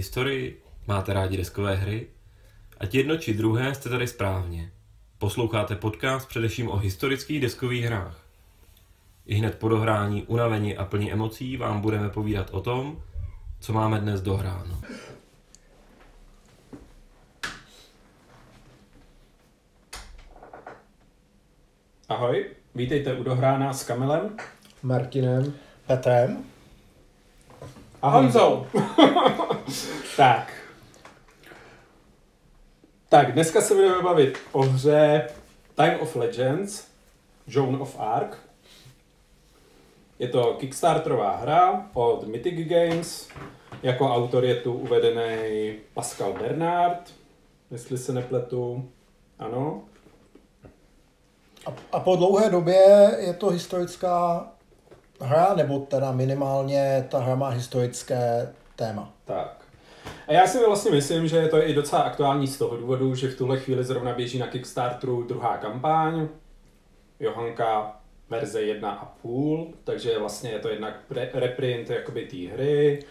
Máte rádi historii? Máte rádi deskové hry? Ať jedno či druhé jste tady správně. Posloucháte podcast především o historických deskových hrách. I hned po dohrání, unavení a plní emocí vám budeme povídat o tom, co máme dnes dohráno. Ahoj, vítejte u Dohrána s Kamilem Martinem, Petrem. a Honzou. tak. Tak, dneska se budeme bavit o hře Time of Legends, Joan of Arc. Je to Kickstarterová hra od Mythic Games. Jako autor je tu uvedený Pascal Bernard, jestli se nepletu. Ano. A, a po dlouhé době je to historická hra, nebo teda minimálně ta hra má historické téma. Tak. A já si vlastně myslím, že to je i docela aktuální z toho důvodu, že v tuhle chvíli zrovna běží na Kickstarteru druhá kampaň, Johanka verze 1,5, takže vlastně je to jednak reprint jakoby té hry,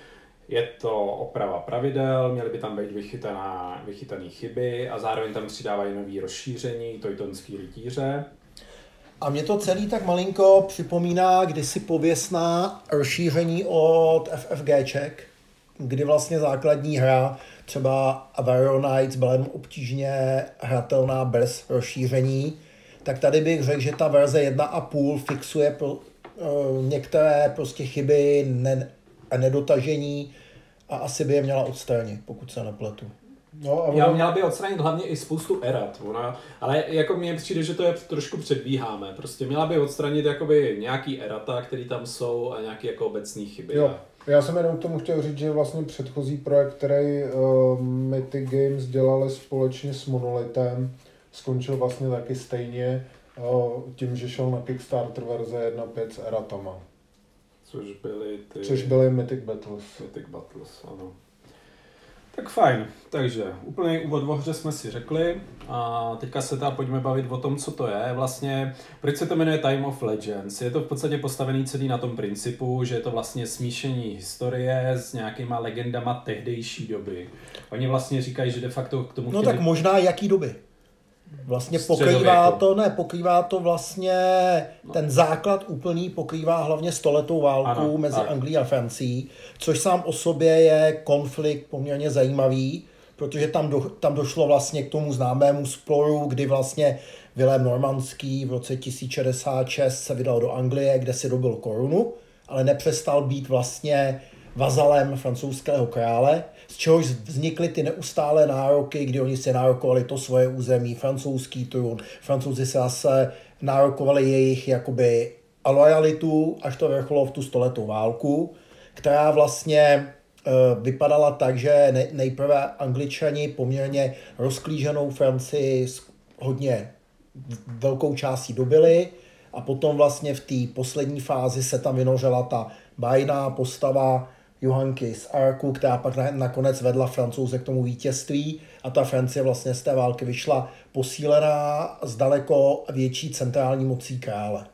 je to oprava pravidel, měly by tam být vychytaná, vychytané chyby a zároveň tam přidávají nový rozšíření, tojtonský rytíře. A mě to celý tak malinko připomíná kdysi pověstná rozšíření od FFGček, kdy vlastně základní hra, třeba Avarro Knights, byla jenom obtížně hratelná bez rozšíření, tak tady bych řekl, že ta verze 1.5 fixuje pro, uh, některé prostě chyby ne, a nedotažení a asi by je měla odstranit, pokud se nepletu. No a Já ono, měla by odstranit hlavně i spoustu erat, ona, ale jako mně přijde, že to je trošku předbíháme. Prostě měla by odstranit jakoby nějaký erata, které tam jsou a nějaké jako obecné chyby. jo, já jsem jenom k tomu chtěl říct, že vlastně předchozí projekt, který uh, Mythic Games dělali společně s Monolithem, skončil vlastně taky stejně uh, tím, že šel na Kickstarter verze 1.5 s eratama, Což byly ty... což byly Mythic Battles. Mythic Battles, ano. Tak fajn, takže úplný úvod o hře jsme si řekli a teďka se teda pojďme bavit o tom, co to je. Vlastně, proč se to jmenuje Time of Legends? Je to v podstatě postavený celý na tom principu, že je to vlastně smíšení historie s nějakýma legendama tehdejší doby. Oni vlastně říkají, že de facto k tomu No chtěli- tak možná jaký doby? Vlastně pokrývá to, ne, pokrývá to vlastně, ten základ úplný pokrývá hlavně stoletou válku Ano, mezi tak. Anglií a Francií, což sám o sobě je konflikt poměrně zajímavý, protože tam, do, tam došlo vlastně k tomu známému sporu, kdy vlastně Vilém Normandský v roce 1066 se vydal do Anglie, kde si dobil korunu, ale nepřestal být vlastně vazalem francouzského krále, z čehož vznikly ty neustálé nároky, kdy oni si nárokovali to svoje území, francouzský trůn, francouzi se zase nárokovali jejich jakoby lojalitu, až to vrcholo v tu stoletou válku, která vlastně eh, vypadala tak, že ne- nejprve angličani poměrně rozklíženou Francii hodně velkou částí dobili a potom vlastně v té poslední fázi se tam vynořila ta bajná postava Johanky z Arku, která pak na- nakonec vedla Francouze k tomu vítězství a ta Francie vlastně z té války vyšla posílená s daleko větší centrální mocí krále.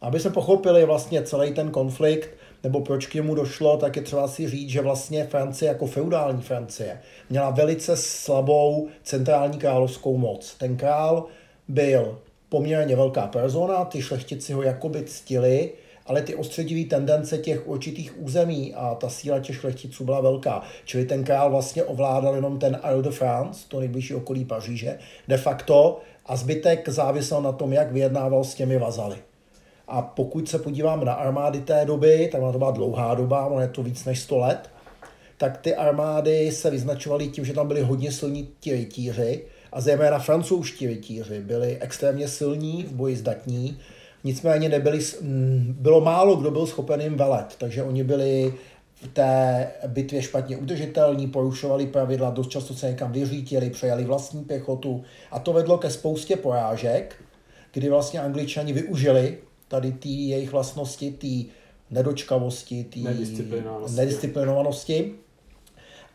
Aby jsme pochopili vlastně celý ten konflikt, nebo proč k němu došlo, tak je třeba si říct, že vlastně Francie jako feudální Francie měla velice slabou centrální královskou moc. Ten král byl poměrně velká persona, ty šlechtici ho jakoby ctili, ale ty ostředivý tendence těch určitých území a ta síla těch šlechticů byla velká. Čili ten král vlastně ovládal jenom ten Isle de France, to nejbližší okolí Paříže, de facto, a zbytek závisel na tom, jak vyjednával s těmi vazaly. A pokud se podíváme na armády té doby, tak to byla dlouhá doba, ono je to víc než 100 let, tak ty armády se vyznačovaly tím, že tam byli hodně silní ti rytíři a zejména francouzští rytíři byli extrémně silní, v boji zdatní, nicméně nebyli, bylo málo kdo byl schopen jim velet, takže oni byli v té bitvě špatně udržitelní, porušovali pravidla, dost často se někam vyřítili, přejali vlastní pěchotu a to vedlo ke spoustě porážek, kdy vlastně angličani využili tady ty jejich vlastnosti, ty nedočkavosti, ty Nedisciplinovanosti. nedisciplinovanosti.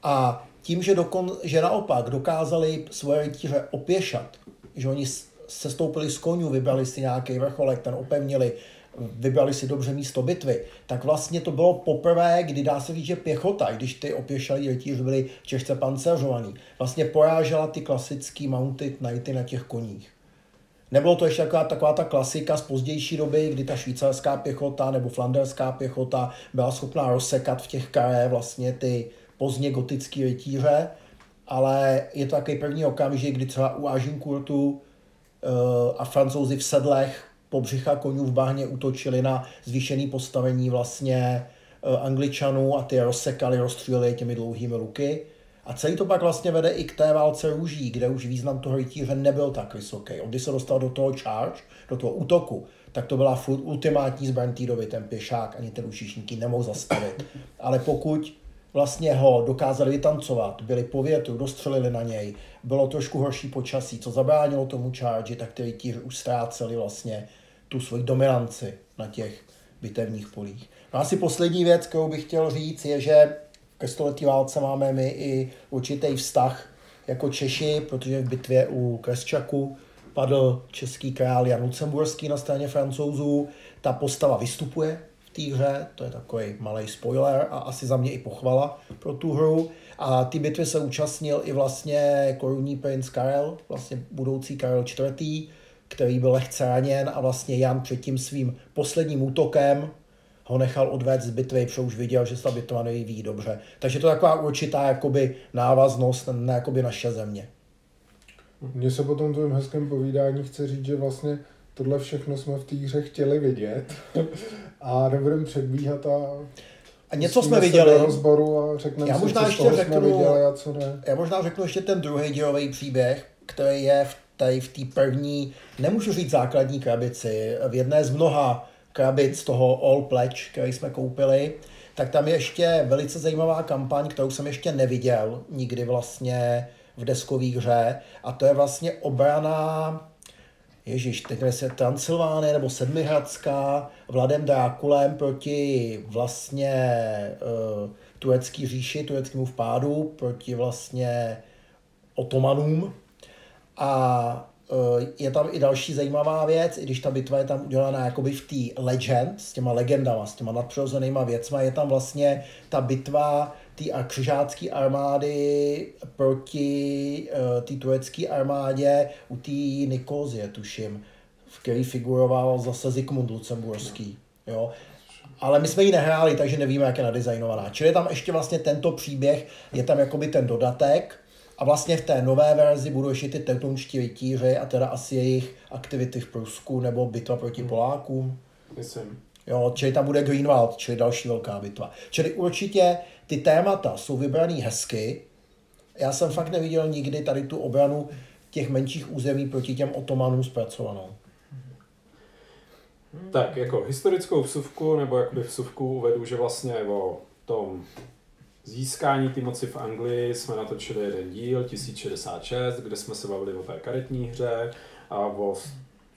A tím, že, dokon, že naopak dokázali svoje rytíře opěšat, že oni s- sestoupili z konňů, vybrali si nějaký vrcholek, ten opevnili, vybrali si dobře místo bitvy, tak vlastně to bylo poprvé, kdy dá se říct, že pěchota, i když ty opěšelí rytíři byli těžce panceřovaný, vlastně porážela ty klasický mounted knighty na těch koních. Nebylo to ještě taková, taková ta klasika z pozdější doby, kdy ta švýcarská pěchota nebo flanderská pěchota byla schopná rozsekat v těch karé vlastně ty pozdně gotické rytíře, ale je to takový první okamžik, kdy třeba u Agincourtu a francouzi v sedlech po břicha konňů v bahně utočili na zvýšený postavení vlastně uh, angličanů a ty rozsekali, rozstříleli těmi dlouhými luky. A celý to pak vlastně vede i k té válce růží, kde už význam toho rytíře nebyl tak vysoký. On když se dostal do toho charge, do toho útoku, tak to byla ultimátní zbraň té doby, ten pěšák ani ten ušišníky nemohl zastavit. Ale pokud vlastně ho dokázali vytancovat, byli po větru, dostřelili na něj, bylo trošku horší počasí, co zabránilo tomu charge, tak ty rytíři už ztráceli vlastně tu svoji dominanci na těch bitevních polích. No asi poslední věc, kterou bych chtěl říct, je, že ke století válce máme my i určitý vztah jako Češi, protože v bitvě u Kresčaku padl český král Jan Lucemburský na straně francouzů. Ta postava vystupuje té hře, to je takový malý spoiler a asi za mě i pochvala pro tu hru. A ty bitvy se účastnil i vlastně korunní princ Karel, vlastně budoucí Karel IV., který byl lehce raněn a vlastně Jan před tím svým posledním útokem ho nechal odvést z bitvy, protože už viděl, že se bitva neví dobře. Takže to je taková určitá jakoby návaznost na jakoby naše země. Mně se po tom tvém hezkém povídání chce říct, že vlastně tohle všechno jsme v té hře chtěli vidět a nebudeme předbíhat a a něco jsme viděli. Rozboru a řekneme já možná si, ještě řeknu, jsme viděli a co ne. Já možná řeknu ještě ten druhý dělový příběh, který je v té v první, nemůžu říct základní krabici, v jedné z mnoha krabic toho All Pledge, který jsme koupili, tak tam je ještě velice zajímavá kampaň, kterou jsem ještě neviděl nikdy vlastně v deskové hře a to je vlastně obrana Ježíš, teď se Transylvánie nebo Sedmihradská Vladem Drákulem proti vlastně uh, turecký říši, tureckému vpádu, proti vlastně otomanům. A Eh, je tam i další zajímavá věc, i když ta bitva je tam udělaná jakoby v té legend, s těma legendama, s těma nadpřirozenýma věcma, je tam vlastně ta bitva té křižácké armády proti uh, té turecké armádě u té Nikozie, tuším, v který figuroval zase Zikmund Lucemburský. Jo? Ale my jsme ji nehráli, takže nevíme, jak je nadizajnovaná. Čili je tam ještě vlastně tento příběh, je tam jakoby ten dodatek, a vlastně v té nové verzi budou ještě ty teutonští rytíři a teda asi jejich aktivity v Prusku nebo bitva proti hmm. Polákům. Myslím. Jo, čili tam bude Greenwald, čili další velká bitva. Čili určitě ty témata jsou vybraný hezky. Já jsem fakt neviděl nikdy tady tu obranu těch menších území proti těm otomanům zpracovanou. Tak, jako historickou vsuvku, nebo jakoby vsuvku uvedu, že vlastně o tom získání ty moci v Anglii jsme natočili jeden díl, 1066, kde jsme se bavili o té karetní hře a o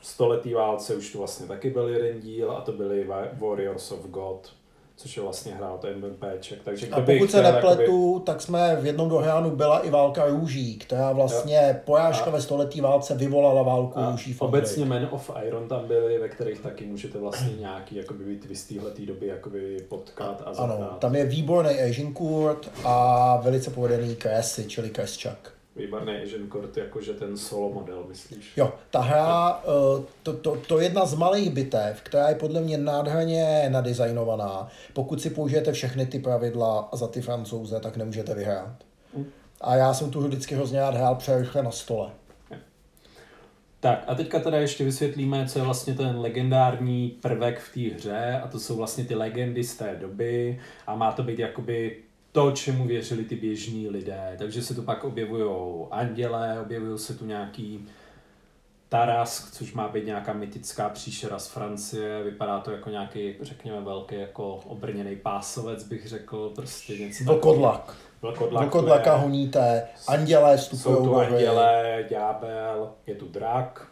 stoletý válce už tu vlastně taky byl jeden díl a to byly Warriors of God, což je vlastně hra od MMPček. Takže a pokud se nepletu, jakoby... tak jsme v jednom dohránu byla i válka růží, která vlastně jo. porážka a... ve století válce vyvolala válku a růží Obecně Men of Iron tam byly, ve kterých taky můžete vlastně nějaký jakoby bitvy z téhletý doby jakoby potkat a zahrát. Ano, tam je výborný Agincourt a velice povedený Cressy, čili Cresschuck. Výborný Asian Court, jakože ten solo model, myslíš? Jo, ta hra, eh, to, to, to je jedna z malých bitev, která je podle mě nádherně nadizajnovaná. Pokud si použijete všechny ty pravidla za ty francouze, tak nemůžete vyhrát. Hm. A já jsem tu vždycky hrozně rád hrál přerychle na stole. Tak a teďka teda ještě vysvětlíme, co je vlastně ten legendární prvek v té hře a to jsou vlastně ty legendy z té doby a má to být jakoby to, čemu věřili ty běžní lidé. Takže se tu pak objevují anděle, objevují se tu nějaký Tarask, což má být nějaká mytická příšera z Francie, vypadá to jako nějaký, řekněme, velký jako obrněný pásovec, bych řekl, prostě něco Vlkodlak. Vlkodlak. Vlkodlaka honíte, anděle vstupují Jsou tu anděle, ďábel, je tu drak.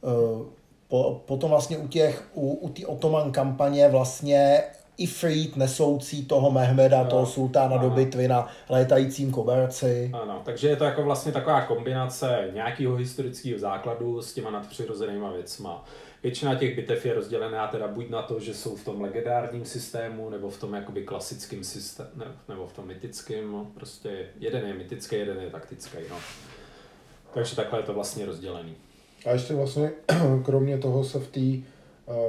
Uh, po, potom vlastně u těch, u, u té Otoman kampaně vlastně Ifrit nesoucí toho Mehmeda, no, toho sultána ano. do bitvy na létajícím koberci. Ano, takže je to jako vlastně taková kombinace nějakého historického základu s těma nadpřirozenýma věcma. Většina těch bitev je rozdělená teda buď na to, že jsou v tom legendárním systému, nebo v tom jakoby klasickém systému, nebo v tom mytickém. No. Prostě jeden je mytický, jeden je taktický. No. Takže takhle je to vlastně rozdělený. A ještě vlastně, kromě toho se v, tý,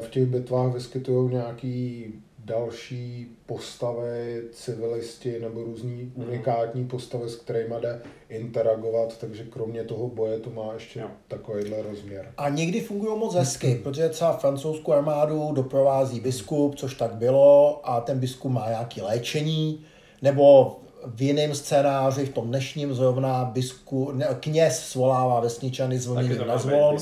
v těch bitvách vyskytují nějaký další postavy, civilisti nebo různý mm. unikátní postavy, s kterými jde interagovat, takže kromě toho boje to má ještě jo. takovýhle rozměr. A někdy fungují moc hezky, protože třeba francouzskou armádu doprovází biskup, což tak bylo, a ten biskup má nějaké léčení, nebo v jiném scénáři, v tom dnešním zrovna bisku, ne, kněz svolává vesničany zvonit na zvon.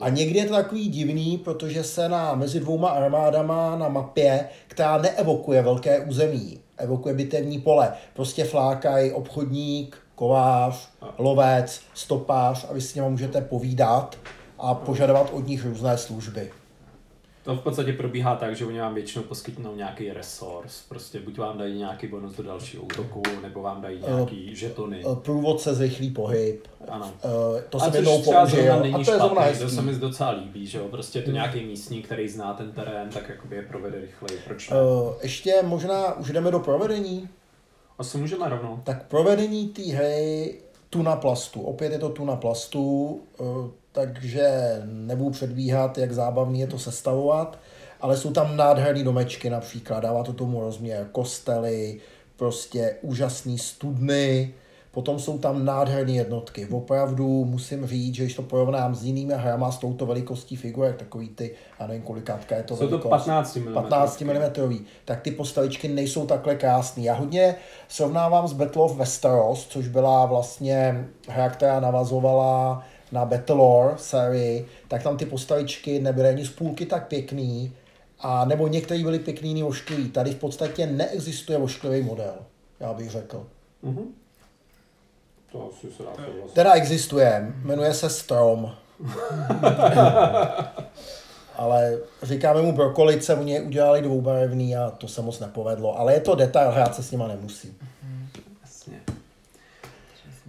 A někdy je to takový divný, protože se na, mezi dvouma armádama na mapě, která neevokuje velké území, evokuje bitevní pole, prostě flákají obchodník, kovář, lovec, stopář a vy s nimi můžete povídat a požadovat od nich různé služby. To v podstatě probíhá tak, že oni vám většinou poskytnou nějaký resource, prostě buď vám dají nějaký bonus do dalšího útoku, nebo vám dají nějaký uh, žetony. Uh, průvodce zrychlý pohyb. Ano. Uh, to jsem jednou použil. A to je zrovna To se mi docela líbí, že jo, prostě to nějaký místní, který zná ten terén, tak jakoby je provede rychleji. Proč ne? Uh, ještě možná už jdeme do provedení. Asi můžeme rovnou. Tak provedení té hry tuna plastu. Opět je to tuna plastu. Takže nebudu předbíhat, jak zábavný je to sestavovat, ale jsou tam nádherné domečky například, dává to tomu rozměr kostely, prostě úžasný studny, Potom jsou tam nádherné jednotky. Opravdu musím říct, že když to porovnám s jinými hrama s touto velikostí figurek, takový ty, já nevím kolikátka je to jsou velikost. to 15 mm. 15 mm, tak ty postavičky nejsou takhle krásné. Já hodně srovnávám s Battle of Westeros, což byla vlastně hra, která navazovala na Battlelore sérii, tak tam ty postavičky nebyly ani z půlky tak pěkný, a nebo některý byly pěkný, jiný ošklivý. Tady v podstatě neexistuje ošklivý model, já bych řekl. Mm-hmm. To asi se dá vlastně. Teda existuje, jmenuje se Strom. ale říkáme mu brokolice, oni je udělali dvoubarevný a to se moc nepovedlo. Ale je to detail, hrát se s nima nemusí.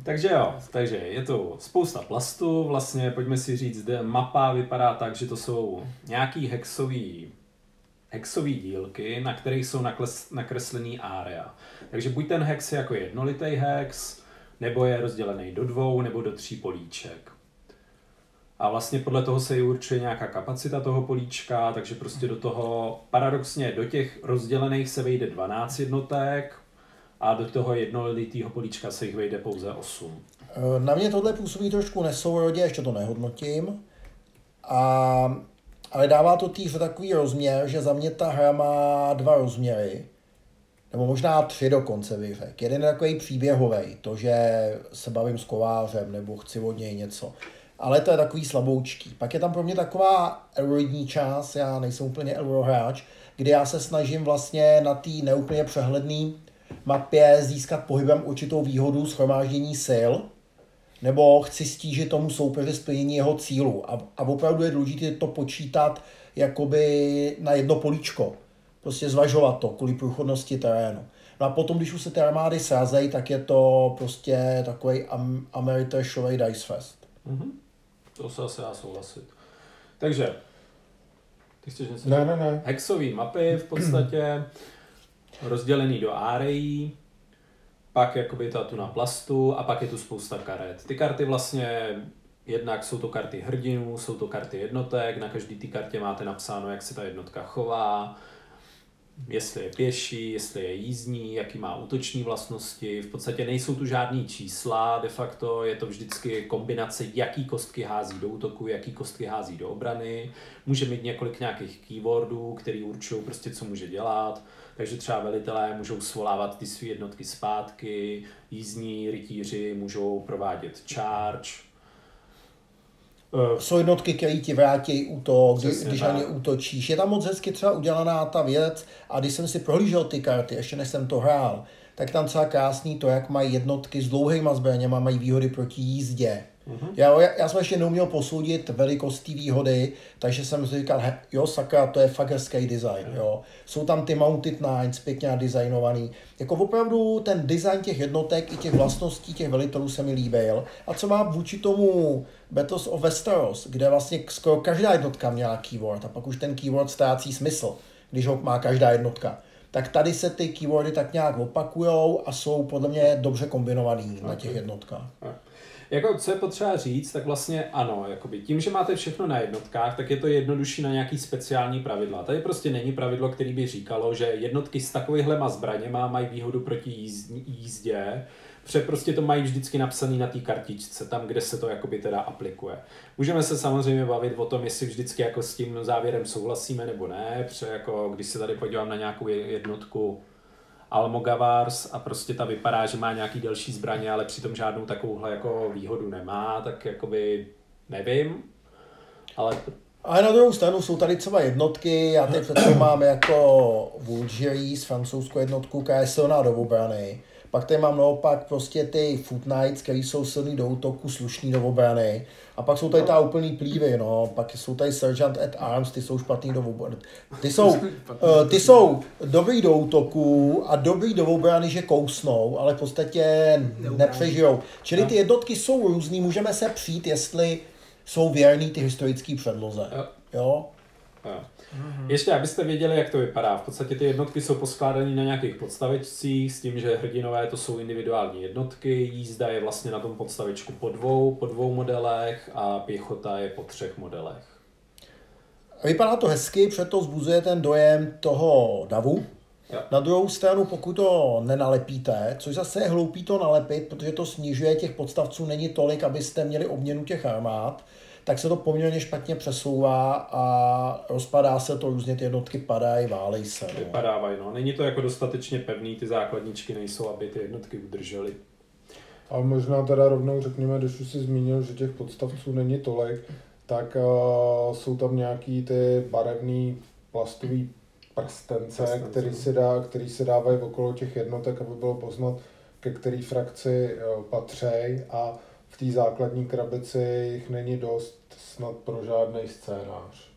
Takže jo, takže je to spousta plastu, vlastně pojďme si říct, zde mapa vypadá tak, že to jsou nějaký hexový hexový dílky, na kterých jsou nakles, nakreslený area. Takže buď ten hex je jako jednolitý hex, nebo je rozdělený do dvou nebo do tří políček. A vlastně podle toho se i určuje nějaká kapacita toho políčka, takže prostě do toho, paradoxně do těch rozdělených se vejde 12 jednotek, a do toho jednolitého políčka se jich vejde pouze 8. Eh, na mě tohle působí trošku nesourodě, ještě to nehodnotím. A, ale dává to týře takový rozměr, že za mě ta hra má dva rozměry. Nebo možná tři dokonce bych řekl. Jeden je takový příběhový, to, že se bavím s kovářem, nebo chci od něj něco. Ale to je takový slaboučký. Pak je tam pro mě taková eroidní část, já nejsem úplně eurohráč, kdy já se snažím vlastně na té neúplně přehledný mapě získat pohybem určitou výhodu schromáždění sil, nebo chci stížit tomu soupeři splnění jeho cílu. A, a opravdu je důležité to počítat jakoby na jedno políčko. Prostě zvažovat to kvůli průchodnosti terénu. No a potom, když už se ty armády srazejí, tak je to prostě takový am- Ameritrashový Dice Fest. Mm-hmm. To se asi dá souhlasit. Takže, ty chceš něco? Ne, ne, ne. Hexové mapy v podstatě rozdělený do áreí, pak jakoby ta tu na plastu a pak je tu spousta karet. Ty karty vlastně Jednak jsou to karty hrdinů, jsou to karty jednotek, na každé té kartě máte napsáno, jak se ta jednotka chová, jestli je pěší, jestli je jízdní, jaký má útoční vlastnosti. V podstatě nejsou tu žádný čísla, de facto je to vždycky kombinace, jaký kostky hází do útoku, jaký kostky hází do obrany. Může mít několik nějakých keywordů, který určují prostě, co může dělat. Takže třeba velitelé můžou svolávat ty své jednotky zpátky, jízdní rytíři můžou provádět charge, Uh, jsou jednotky, které ti vrátí útok, kdy, když na ně útočíš. Je tam moc hezky třeba udělaná ta věc a když jsem si prohlížel ty karty, ještě než jsem to hrál, tak tam třeba krásný to, jak mají jednotky s dlouhýma zbraněma, mají výhody proti jízdě. Mm-hmm. Já, já, já jsem ještě neuměl posoudit velikost té výhody, takže jsem si říkal, he, jo, sakra, to je fakt hezký design, jo. Jsou tam ty Mounted Nines pěkně designovaný. Jako opravdu ten design těch jednotek i těch vlastností těch velitelů se mi líbil. A co má vůči tomu Battles of Westeros, kde vlastně skoro každá jednotka měla keyword a pak už ten keyword ztrácí smysl, když ho má každá jednotka tak tady se ty keywordy tak nějak opakujou a jsou podle mě dobře kombinovaný okay. na těch jednotkách. Jako, co je potřeba říct, tak vlastně ano, jakoby tím, že máte všechno na jednotkách, tak je to jednodušší na nějaký speciální pravidla. Tady prostě není pravidlo, který by říkalo, že jednotky s takovýhlema zbraněma mají výhodu proti jízdě, protože prostě to mají vždycky napsané na té kartičce, tam, kde se to jakoby teda aplikuje. Můžeme se samozřejmě bavit o tom, jestli vždycky jako s tím závěrem souhlasíme nebo ne, protože jako když se tady podívám na nějakou jednotku Almogavars a prostě ta vypadá, že má nějaký další zbraně, ale přitom žádnou takovouhle jako výhodu nemá, tak jakoby nevím. Ale a na druhou stranu jsou tady třeba jednotky, já teď před mám jako z francouzskou jednotku, která je silná do obrany. Pak tady mám naopak prostě ty Foot Knights, který jsou silný do útoku, slušný do obrany. A pak jsou tady ta úplný plívy, no. Pak jsou tady Sergeant at Arms, ty jsou špatný do obrany. Ty jsou, uh, ty jsou dobrý do útoku a dobrý do obrany, že kousnou, ale v podstatě nepřežijou. Čili ty jednotky jsou různý, můžeme se přijít, jestli jsou věrný ty historické předloze. Jo? Mm-hmm. Ještě, abyste věděli, jak to vypadá. V podstatě ty jednotky jsou poskládané na nějakých podstavečcích s tím, že hrdinové to jsou individuální jednotky, jízda je vlastně na tom podstavečku po dvou, po dvou modelech a pěchota je po třech modelech. Vypadá to hezky, protože to vzbuzuje ten dojem toho davu. Jo. Na druhou stranu, pokud to nenalepíte, což zase je hloupý to nalepit, protože to snižuje těch podstavců, není tolik, abyste měli obměnu těch armád, tak se to poměrně špatně přesouvá a rozpadá se to, různě ty jednotky padají, válej se. No. Vypadávají, no. Není to jako dostatečně pevný, ty základničky nejsou, aby ty jednotky udržely. A možná teda rovnou řekněme, když už jsi zmínil, že těch podstavců není tolik, tak uh, jsou tam nějaký ty barevný plastový prstence, prstence. Který, se dá, který se dávají okolo těch jednotek, aby bylo poznat, ke který frakci uh, patří a v té základní krabici jich není dost snad pro žádný scénář.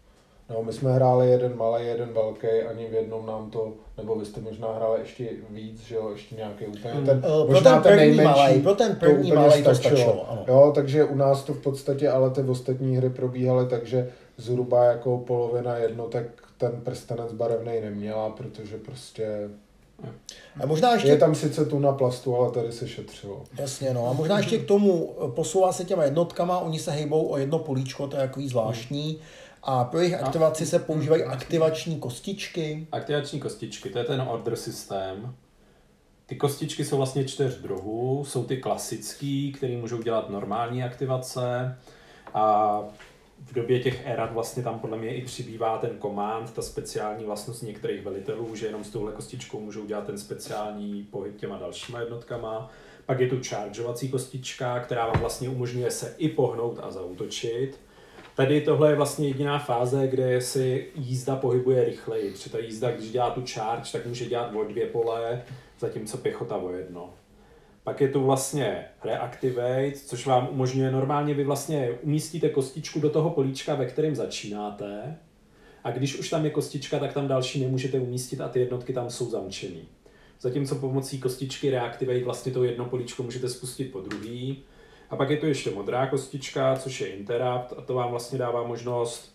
No, my jsme hráli jeden malý, jeden velký, ani v jednom nám to, nebo vy jste možná hráli ještě víc, že jo, ještě nějaký úplně ten, uh, možná pro ten první ten nejmenší, malej, pro ten první to malej stačilo. to stačilo, ano. Jo, takže u nás to v podstatě, ale ty ostatní hry probíhaly takže zhruba jako polovina jednotek ten prstenec barevný neměla, protože prostě a možná ještě... Je tam sice tu na plastu, ale tady se šetřilo. Jasně, no. A možná ještě k tomu posouvá se těma jednotkama, oni se hejbou o jedno políčko, to je takový zvláštní. A pro jejich aktivaci se používají aktivační kostičky. Aktivační kostičky, to je ten order systém. Ty kostičky jsou vlastně čtyř druhů, jsou ty klasický, které můžou dělat normální aktivace a v době těch erat vlastně tam podle mě i přibývá ten command, ta speciální vlastnost některých velitelů, že jenom s touhle kostičkou můžou dělat ten speciální pohyb těma dalšíma jednotkama. Pak je tu chargeovací kostička, která vám vlastně umožňuje se i pohnout a zautočit. Tady tohle je vlastně jediná fáze, kde si jízda pohybuje rychleji. Protože ta jízda, když dělá tu charge, tak může dělat o dvě pole, zatímco pěchota o jedno. Pak je tu vlastně Reactivate, což vám umožňuje normálně, vy vlastně umístíte kostičku do toho políčka, ve kterém začínáte. A když už tam je kostička, tak tam další nemůžete umístit a ty jednotky tam jsou zamčený. Zatímco pomocí kostičky Reactivate vlastně to jedno políčko můžete spustit po druhý. A pak je tu ještě modrá kostička, což je Interrupt a to vám vlastně dává možnost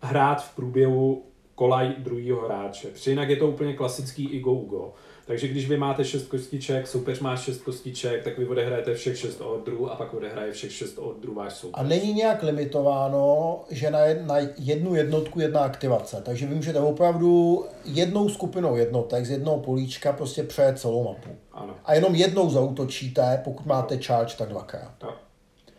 hrát v průběhu kolaj druhého hráče. Protože jinak je to úplně klasický i go, go. Takže když vy máte šest kostiček, soupeř má šest kostiček, tak vy odehrajete všech šest odrů a pak odehraje všech šest odrů váš soupeř. A není nějak limitováno, že na, jednu jednotku jedna aktivace. Takže vy můžete opravdu jednou skupinou jednotek z jednoho políčka prostě přejet celou mapu. Ano. A jenom jednou zautočíte, pokud máte charge, tak dvakrát.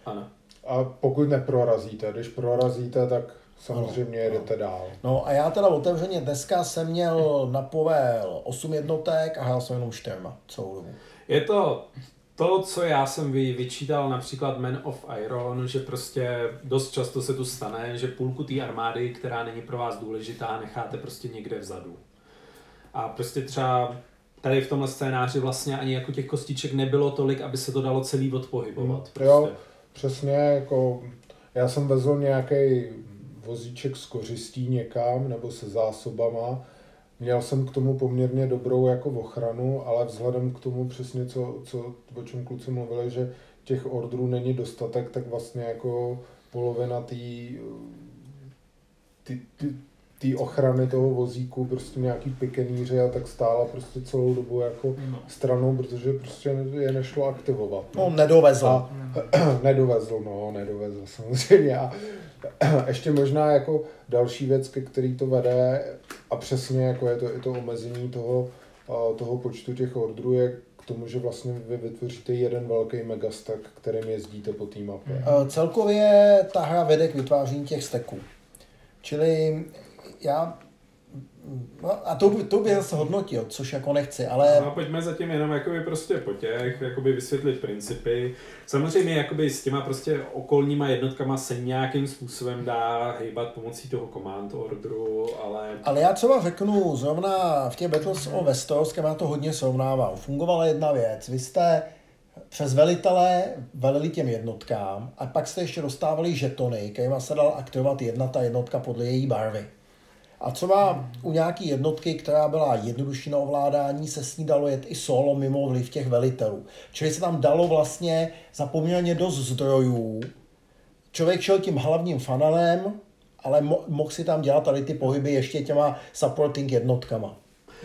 Ano. A pokud neprorazíte, když prorazíte, tak Samozřejmě no, jedete no. dál. No a já teda otevřeně dneska jsem měl na povel 8 jednotek a hrál jsem jenom 4 celou dobu. Je to to, co já jsem vy, vyčítal například Man of Iron, že prostě dost často se tu stane, že půlku té armády, která není pro vás důležitá, necháte prostě někde vzadu. A prostě třeba tady v tomhle scénáři vlastně ani jako těch kostiček nebylo tolik, aby se to dalo celý odpohybovat. Mm, jo, přesně, jako já jsem vezl nějaký vozíček s kořistí někam nebo se zásobama. Měl jsem k tomu poměrně dobrou jako ochranu, ale vzhledem k tomu přesně, co, co, o čem kluci mluvili, že těch ordrů není dostatek, tak vlastně jako polovina té ty, ty, ty ochrany toho vozíku, prostě nějaký pikeníři a tak stála prostě celou dobu jako no. stranou, protože prostě je nešlo aktivovat. No, no nedovezl. A, nedovezl, no, nedovezl samozřejmě. A ještě možná jako další věc, ke který to vede, a přesně jako je to i to omezení toho, toho počtu těch ordrů, je k tomu, že vlastně vy vytvoříte jeden velký megastack, kterým jezdíte po té mapě. Celkově ta hra vede k vytváření těch steků. Čili já No a to, to by zase hodnotil, což jako nechci, ale... No, pojďme zatím jenom jakoby prostě po těch, jakoby vysvětlit principy. Samozřejmě jakoby s těma prostě okolníma jednotkama se nějakým způsobem dá hejbat pomocí toho command orderu, ale... Ale já třeba řeknu, zrovna v těch Battles of Westeros, já to hodně srovnával. Fungovala jedna věc, vy jste přes velitele velili těm jednotkám a pak jste ještě dostávali žetony, kterýma se dal aktivovat jedna ta jednotka podle její barvy. A třeba u nějaké jednotky, která byla jednodušší na ovládání, se s ní dalo jet i solo mimo vliv těch velitelů. Čili se tam dalo vlastně za poměrně dost zdrojů. Člověk šel tím hlavním funnelem, ale mo- mohl si tam dělat tady ty pohyby ještě těma supporting jednotkama.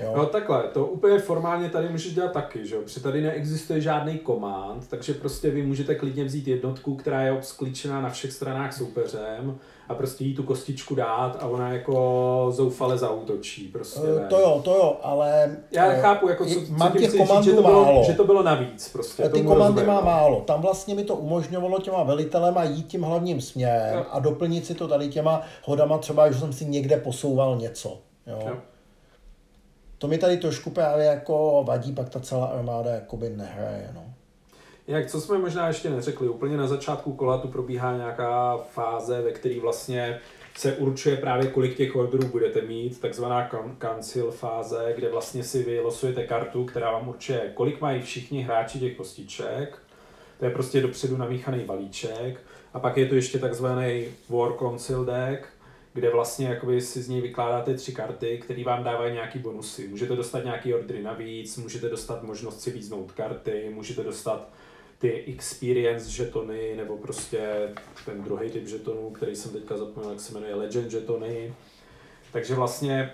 Jo. No takhle, to úplně formálně tady můžeš dělat taky, že jo? Protože tady neexistuje žádný komand, takže prostě vy můžete klidně vzít jednotku, která je obsklíčená na všech stranách soupeřem a prostě jí tu kostičku dát a ona jako zoufale zautočí. Prostě, uh, to jo, to jo, ale... Já uh, chápu, jako co, mám co těch komandů říct, že to, bylo, málo. že to bylo navíc. Prostě, ty komandy má málo. Tam vlastně mi to umožňovalo těma velitelema jít tím hlavním směrem jo. a doplnit si to tady těma hodama třeba, že jsem si někde posouval něco. Jo. Jo. To mi tady trošku právě jako vadí, pak ta celá armáda jakoby nehraje. No. Jak co jsme možná ještě neřekli, úplně na začátku kola tu probíhá nějaká fáze, ve které vlastně se určuje právě, kolik těch orderů budete mít, takzvaná cancel fáze, kde vlastně si vylosujete kartu, která vám určuje, kolik mají všichni hráči těch kostiček. To je prostě dopředu namíchaný balíček. A pak je tu ještě takzvaný War Council deck, kde vlastně jakoby si z něj vykládáte tři karty, které vám dávají nějaký bonusy. Můžete dostat nějaký ordery navíc, můžete dostat možnost si líznout karty, můžete dostat ty experience žetony, nebo prostě ten druhý typ žetonů, který jsem teďka zapomněl, jak se jmenuje Legend žetony. Takže vlastně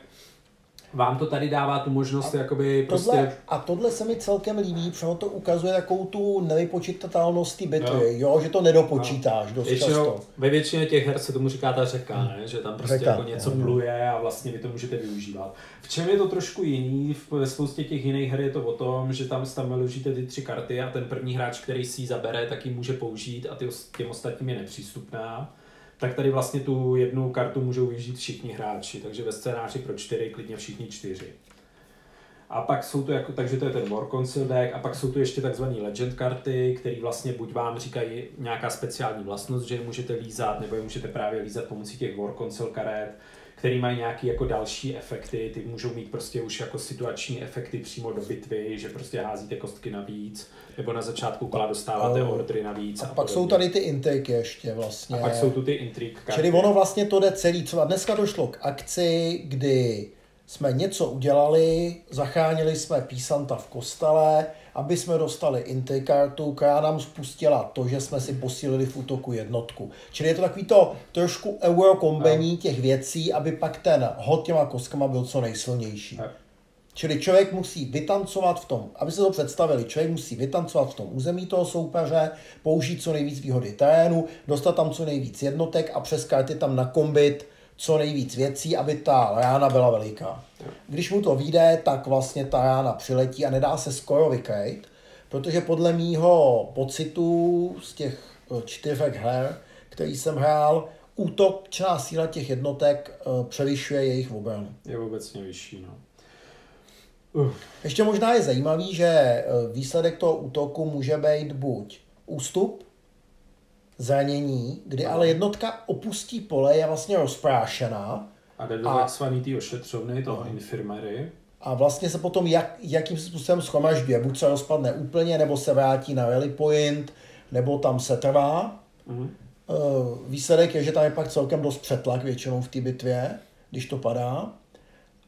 vám to tady dává tu možnost, a jakoby prostě... Tohle, a tohle se mi celkem líbí, protože to ukazuje takovou tu nevypočitatelnost té bitvy, jo. jo, že to nedopočítáš no. dost Většinou, často. Ve většině těch her se tomu říká ta řeka, ne? že tam prostě řeka, jako něco jo. pluje a vlastně vy to můžete využívat. V čem je to trošku jiný, ve spoustě těch jiných her je to o tom, že tam tam vyložíte ty tři karty a ten první hráč, který si ji zabere, tak ji může použít a ty, těm ostatním je nepřístupná tak tady vlastně tu jednu kartu můžou využít všichni hráči, takže ve scénáři pro čtyři klidně všichni čtyři. A pak jsou to jako, takže to je ten War Council deck, a pak jsou tu ještě takzvané Legend karty, které vlastně buď vám říkají nějaká speciální vlastnost, že je můžete lízat, nebo je můžete právě lízat pomocí těch War Council karet, který mají nějaké jako další efekty, ty můžou mít prostě už jako situační efekty přímo do bitvy, že prostě házíte kostky navíc, nebo na začátku kola dostáváte uh, ordry navíc. A, a pak podobně. jsou tady ty intriky ještě vlastně. A pak jsou tu ty intrik. Čili ono vlastně to jde celý, třeba dneska došlo k akci, kdy jsme něco udělali, zachránili jsme písanta v kostele, aby jsme dostali intrikartu, která nám spustila to, že jsme si posílili v útoku jednotku. Čili je to takový to trošku eurokombení těch věcí, aby pak ten hod těma kostkama byl co nejsilnější. Čili člověk musí vytancovat v tom, aby se to představili, člověk musí vytancovat v tom území toho soupeře, použít co nejvíc výhody terénu, dostat tam co nejvíc jednotek a přes karty tam nakombit co nejvíc věcí, aby ta rána byla veliká. Když mu to vyjde, tak vlastně ta rána přiletí a nedá se skoro vykrejt, protože podle mýho pocitu z těch eh, čtyřek her, který jsem hrál, útočná síla těch jednotek eh, převyšuje jejich obranu. Je obecně vyšší, no. Uh. Ještě možná je zajímavý, že eh, výsledek toho útoku může být buď ústup, zranění, kdy ale jednotka opustí pole, je vlastně rozprášená. A jde do takzvaný ty ošetřovny, toho infirmary. A vlastně se potom jak, jakým způsobem schromažďuje. Buď se rozpadne úplně, nebo se vrátí na rally point, nebo tam se trvá. Mhm. Eh, Výsledek je, že tam je pak celkem dost přetlak většinou v té bitvě, když to padá.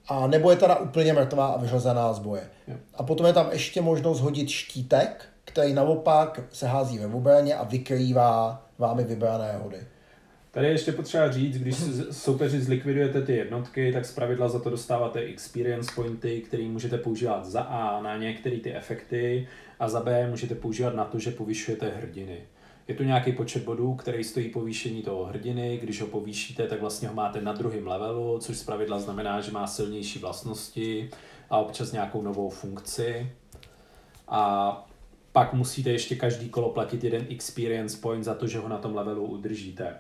A nebo je teda úplně mrtvá a vyřazená z boje. Jo. A potom je tam ještě možnost hodit štítek, který naopak se hází ve obraně a vykrývá vámi vybrané hody. Tady je ještě potřeba říct, když soupeři zlikvidujete ty jednotky, tak zpravidla za to dostáváte experience pointy, které můžete používat za A na některé ty efekty a za B můžete používat na to, že povyšujete hrdiny. Je tu nějaký počet bodů, který stojí povýšení toho hrdiny. Když ho povýšíte, tak vlastně ho máte na druhém levelu, což zpravidla znamená, že má silnější vlastnosti a občas nějakou novou funkci. A pak musíte ještě každý kolo platit jeden experience point za to, že ho na tom levelu udržíte.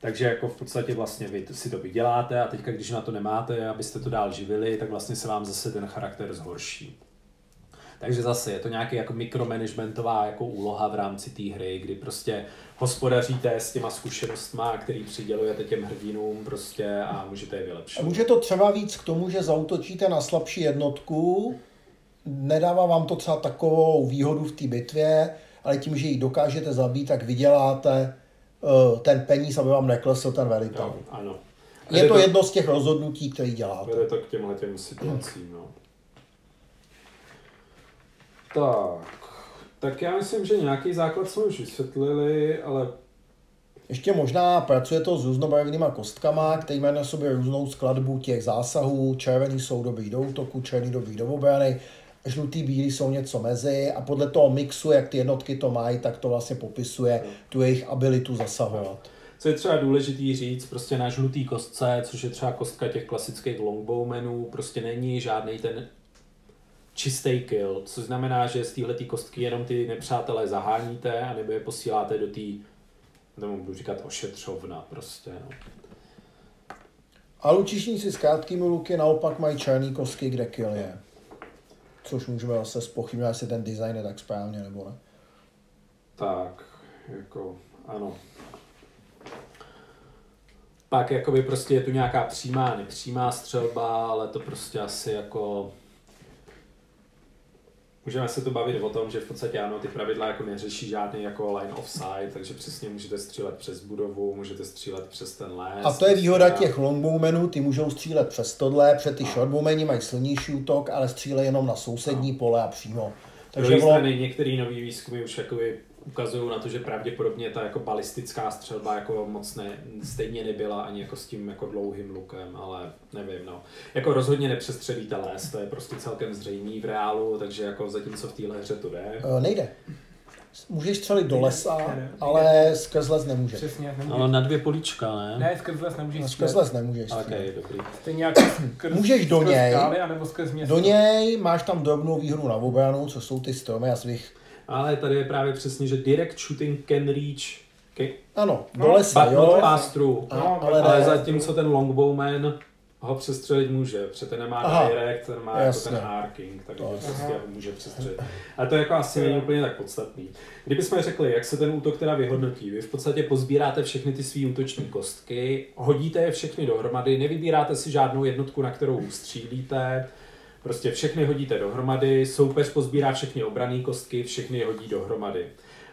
Takže jako v podstatě vlastně vy si to vyděláte a teďka, když na to nemáte, abyste to dál živili, tak vlastně se vám zase ten charakter zhorší. Takže zase je to nějaký jako mikromanagementová jako úloha v rámci té hry, kdy prostě hospodaříte s těma zkušenostma, který přidělujete těm hrdinům prostě a můžete je vylepšit. může to třeba víc k tomu, že zautočíte na slabší jednotku, nedává vám to třeba takovou výhodu v té bitvě, ale tím, že ji dokážete zabít, tak vyděláte eh, ten peníz, aby vám neklesl ten velitel. Jo, ano. Je to jedno z těch rozhodnutí, které děláte. Vede to k těmhle těm situacím, no. Tak, tak já myslím, že nějaký základ jsme už vysvětlili, ale Ještě možná pracuje to s různobarevnýma kostkama, které mají na sobě různou skladbu těch zásahů. Červený jsou dobrý do útoku, černý dobrý do obrany, žlutý, bílý jsou něco mezi a podle toho mixu, jak ty jednotky to mají, tak to vlastně popisuje tu jejich abilitu zasahovat. co je třeba důležitý říct, prostě na žlutý kostce, což je třeba kostka těch klasických longbowmenů, prostě není žádný ten čistý kill, což znamená, že z téhle kostky jenom ty nepřátelé zaháníte a nebo je posíláte do té, budu říkat ošetřovna prostě, no. A lučišníci s krátkými luky naopak mají černý kostky, kde kill je. Což můžeme zase spochybňovat, jestli ten design je tak správně nebo ne. Tak, jako, ano. Pak jakoby prostě je tu nějaká přímá, nepřímá střelba, ale to prostě asi jako... Můžeme se tu bavit o tom, že v podstatě ano, ty pravidla jako neřeší žádný jako line of sight, takže přesně můžete střílet přes budovu, můžete střílet přes ten les. A to je výhoda prostě- těch longbowmenů, ty můžou střílet přes tohle, před ty shortbowmeni mají silnější útok, ale střílejí jenom na sousední pole a přímo. Takže Takže bylo, některé nové výzkumy už jakoby ukazují na to, že pravděpodobně ta jako balistická střelba jako moc ne, stejně nebyla ani jako s tím jako dlouhým lukem, ale nevím, no. Jako rozhodně nepřestřelíte les, to je prostě celkem zřejmý v reálu, takže jako zatímco v téhle hře to jde. Eh, nejde. Můžeš střelit do lesa, ale skrz les nemůžeš. Přesně, nemůžeš. Ale na dvě políčka, ne? Ne, skrz les nemůžeš Skrz les nemůžeš. Ok, střílet. dobrý. Stejně jako skrz, Můžeš do skrz něj. Skály, anebo skrz město. Do něj máš tam drobnou výhodu na obranu, co jsou ty stromy a svých... Ale tady je právě přesně, že direct shooting can reach can, Ano, do No, lesa, but jo, pass through. a, No, ale Ale ne. zatímco ten longbowman ho přestřelit může, protože ten nemá Aha. direct, ten má Jasně. jako ten arcing, takže To- prostě ho může přestřelit. Ale to jako asi není úplně tak podstatný. Kdybychom řekli, jak se ten útok teda vyhodnotí, vy v podstatě pozbíráte všechny ty svý útoční kostky, hodíte je všechny dohromady, nevybíráte si žádnou jednotku, na kterou střílíte, prostě všechny hodíte dohromady, soupeř pozbírá všechny obrané kostky, všechny je hodí dohromady.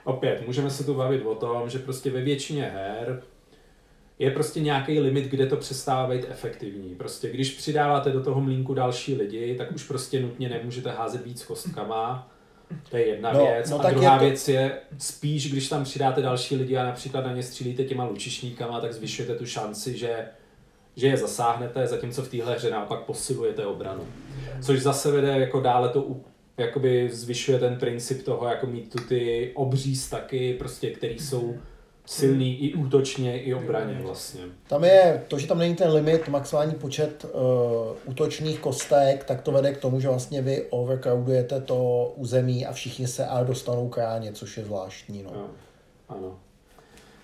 Opět, můžeme se tu bavit o tom, že prostě ve většině her je prostě nějaký limit, kde to přestává být efektivní. Prostě když přidáváte do toho mlínku další lidi, tak už prostě nutně nemůžete házet víc kostkama. To je jedna No, věc. no a druhá je to- věc je spíš, když tam přidáte další lidi a například na ně střílíte těma lučišníkama, tak zvyšujete tu šanci, že, že je zasáhnete, zatímco v téhle hře naopak posilujete obranu. Což zase vede jako dále to jakoby zvyšuje ten princip toho, jako mít tu ty obří staky, prostě, který jsou silný i útočně, i obraně vlastně. Tam je to, že tam není ten limit, maximální počet uh, útočných kostek, tak to vede k tomu, že vlastně vy overcrowdujete to území a všichni se ale dostanou k ráně, což je zvláštní. No. Jo, ano.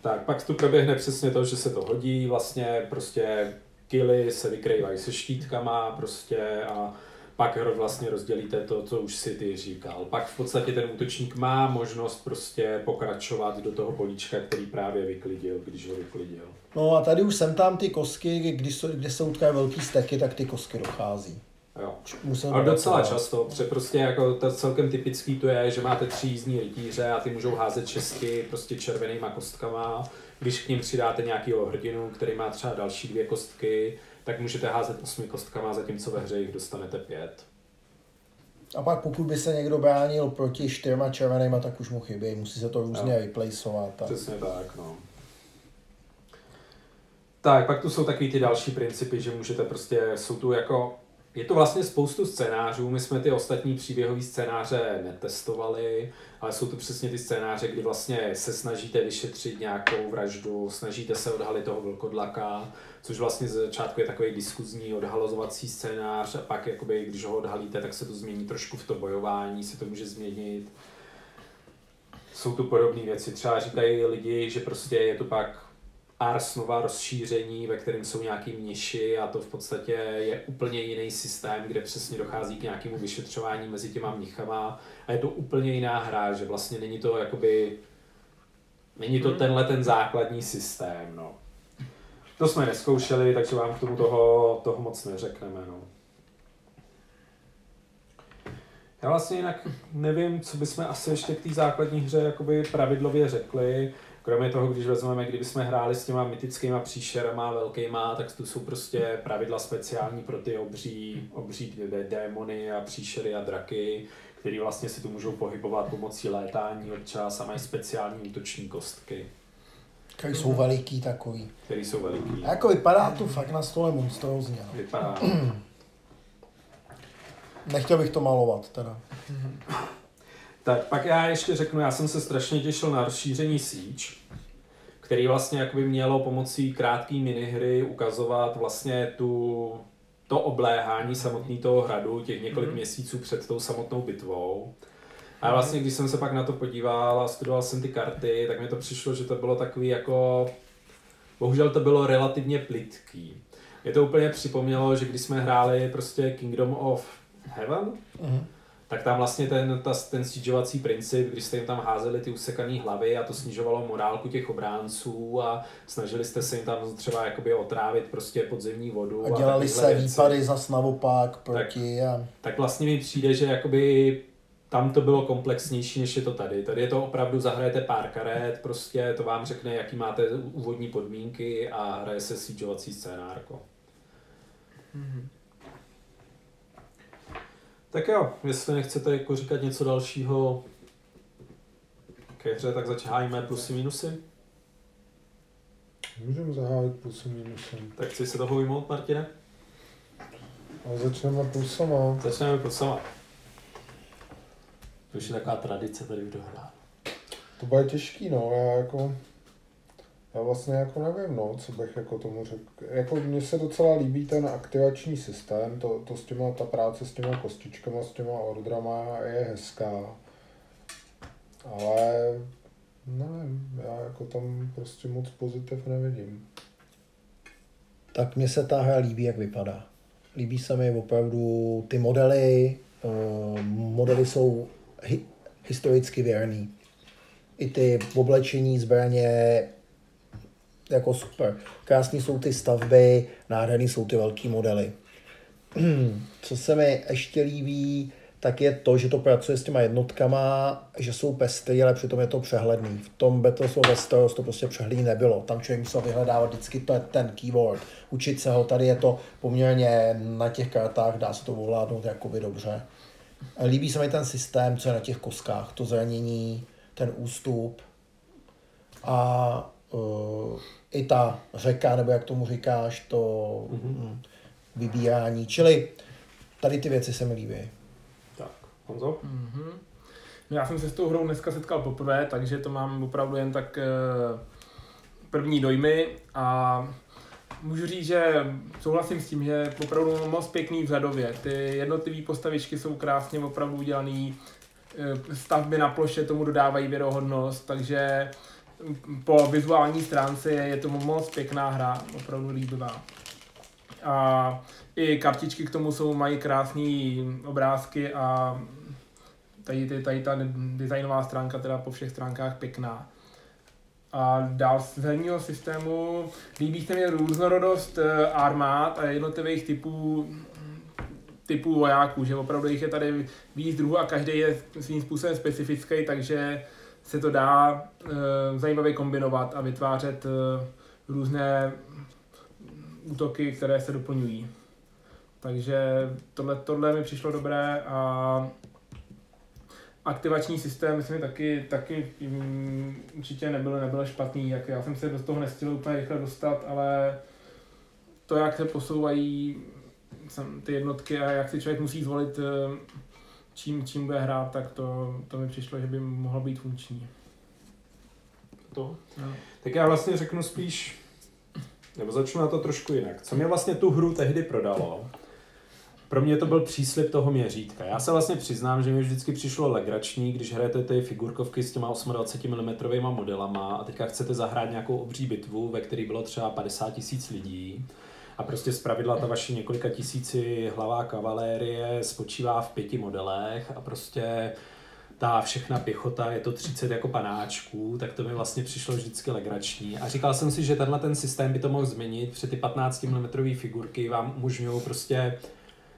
Tak, pak tu proběhne přesně to, že se to hodí, vlastně prostě kily se vykrývají se štítkama prostě a pak vlastně rozdělíte to, co už si ty říkal. Pak v podstatě ten útočník má možnost prostě pokračovat do toho políčka, který právě vyklidil, když ho vyklidil. no a tady už sem tam ty kostky, když jsou, kde se utkají velký steky, tak ty kostky dochází. Jo. Ale docela pracovat. často, protože prostě jako to celkem typický to je, že máte tři jízdní rytíře a ty můžou házet šesti prostě červenýma kostkama. Když k ním přidáte nějakého hrdinu, který má třeba další dvě kostky, tak můžete házet osmi kostkama, zatímco ve hře jich dostanete pět. A pak pokud by se někdo bránil proti čtyřma červenýma, tak už mu chybí. Musí se to různě Jo. replaceovat. A... Přesně tak, no. Tak, pak tu jsou takový ty další principy, že můžete prostě, jsou tu jako, je to vlastně spoustu scénářů, my jsme ty ostatní příběhové scénáře netestovali, ale jsou tu přesně ty scénáře, kdy vlastně se snažíte vyšetřit nějakou vraždu, snažíte se odhalit toho vlkodlaka, což vlastně z začátku je takový diskuzní odhalozovací scénář a pak jakoby, když ho odhalíte, tak se to změní trošku v to bojování, se to může změnit jsou tu podobné věci. Třeba říkají lidi, že prostě je to pak Ars nová rozšíření, ve kterém jsou nějaký mniši a to v podstatě je úplně jiný systém, kde přesně dochází k nějakému vyšetřování mezi těma mnichama a je to úplně jiná hra, že vlastně není to jakoby není to tenhle ten základní systém, no. To jsme neskoušeli, takže vám k tomu toho, toho moc neřekneme, no. Já vlastně jinak nevím, co bychom asi ještě k té základní hře jakoby pravidlově řekli. Kromě toho, když vezmeme, kdybychom hráli s těma mytickýma příšerama velkýma, tak tu jsou prostě pravidla speciální pro ty obří, obří dé- démony a příšery a draky, který vlastně si tu můžou pohybovat pomocí létání občas a mají speciální útoční kostky, Který jsou veliký takový. které jsou veliký. A jako vypadá to fakt na stole monstrózně. No. Vypadá. Nechtěl bych to malovat teda. Tak pak já ještě řeknu, já jsem se strašně těšil na rozšíření Siege, který vlastně jakoby mělo pomocí krátké minihry ukazovat vlastně tu, to obléhání samotný toho hradu, těch několik Mhm. měsíců před tou samotnou bitvou. A vlastně, když jsem se pak na to podíval a studoval jsem ty karty, tak mi to přišlo, že to bylo takový jako... Bohužel to bylo relativně plitký. Mě to úplně připomnělo, že když jsme hráli prostě Kingdom of Heaven, Mhm. Tak tam vlastně ten, ta, ten stížovací princip, když jste jim tam házeli ty usekané hlavy a to snižovalo morálku těch obránců a snažili jste se jim tam třeba jakoby otrávit prostě podzemní vodu. A dělali takovýhle se věci. výpady zas naopak proti a... Tak vlastně mi přijde, že jakoby tam to bylo komplexnější, než je to tady. Tady je to opravdu, zahrajete pár karet, prostě to vám řekne, jaký máte úvodní podmínky a hraje se siegeovací scénárko. Tak jo, jestli nechcete jako říkat něco dalšího ke hře, tak začínáme plusy minusy. Můžeme zahájit plusy minusem. Tak chci se toho vyjmout, Martine? A začneme plusama. Začneme plusama. To už je taková tradice tady v dohrá. To bude těžký, no, já jako... Já vlastně jako nevím, no, co bych jako tomu řekl. Jako mně se docela líbí ten aktivační systém, to, to s těma, ta práce s těma kostičkama, s těma ordrama je hezká. Ale nevím, já jako tam prostě moc pozitiv nevidím. Tak mně se ta hra líbí, jak vypadá. Líbí se mi opravdu ty modely. eh, modely jsou hi- historicky věrný. I ty oblečení, zbraně, jako super. Krásný jsou ty stavby, nádherný jsou ty velký modely. Co se mi ještě líbí, tak je to, že to pracuje s těma jednotkama, že jsou pestrý, ale přitom je to přehledný. V tom Battles of Westeros to prostě přehledný nebylo. Tam člověk musel vyhledávat vždycky to, ten keyword, učit se ho. Tady je to poměrně na těch kartách, dá se to ovládnout jakoby dobře. Líbí se mi ten systém, co je na těch koskách, to zranění, ten ústup a uh, i ta řeka, nebo jak tomu říkáš, to mm-hmm. vybírání. Čili tady ty věci se mi líbí. Tak, Honzo? Mhm. No já jsem se s tou hrou dneska setkal poprvé, takže to mám opravdu jen tak eh, první dojmy a můžu říct, že souhlasím s tím, že je opravdu moc pěkný vzhledově. Ty jednotlivé postavičky jsou krásně opravdu udělané, stavby na ploše tomu dodávají věrohodnost, takže po vizuální stránce je to moc pěkná hra, opravdu líbivá. A i kartičky k tomu jsou, mají krásné obrázky a tady, tady, tady ta designová stránka teda po všech stránkách pěkná. A dál z herního systému líbí se mi různorodost eh, armád a jednotlivých typů typů vojáků, že opravdu jich je tady víc druhů a každý je svým způsobem specifický, takže se to dá e, zajímavě kombinovat a vytvářet e, různé útoky, které se doplňují. Takže tohle, tohle mi přišlo dobré a aktivační systém, myslím, taky, taky um, určitě nebyl, nebyl špatný, jak já jsem se do toho nestihl úplně rychle dostat, ale to, jak se posouvají ty jednotky a jak si člověk musí zvolit, eh, čím, čím bude hrát, tak to, to mi přišlo, že by mohlo být funkční. To? No. Tak já vlastně řeknu spíš, nebo začnu na to trošku jinak. Co mě vlastně tu hru tehdy prodalo, pro mě to byl příslip toho měřítka. Já se vlastně přiznám, že mi vždycky přišlo legrační, když hrajete ty figurkovky s těma 28 mm modelama a teďka chcete zahrát nějakou obří bitvu, ve které bylo třeba 50 tisíc lidí a prostě zpravidla ta vaše několika tisíci hlavá kavalérie spočívá v pěti modelech a prostě ta všechna pěchota, je to 30 jako panáčků, tak to mi vlastně přišlo vždycky legrační. A říkal jsem si, že tenhle ten systém by to mohl změnit, protože ty 15 mm figurky vám umožňují prostě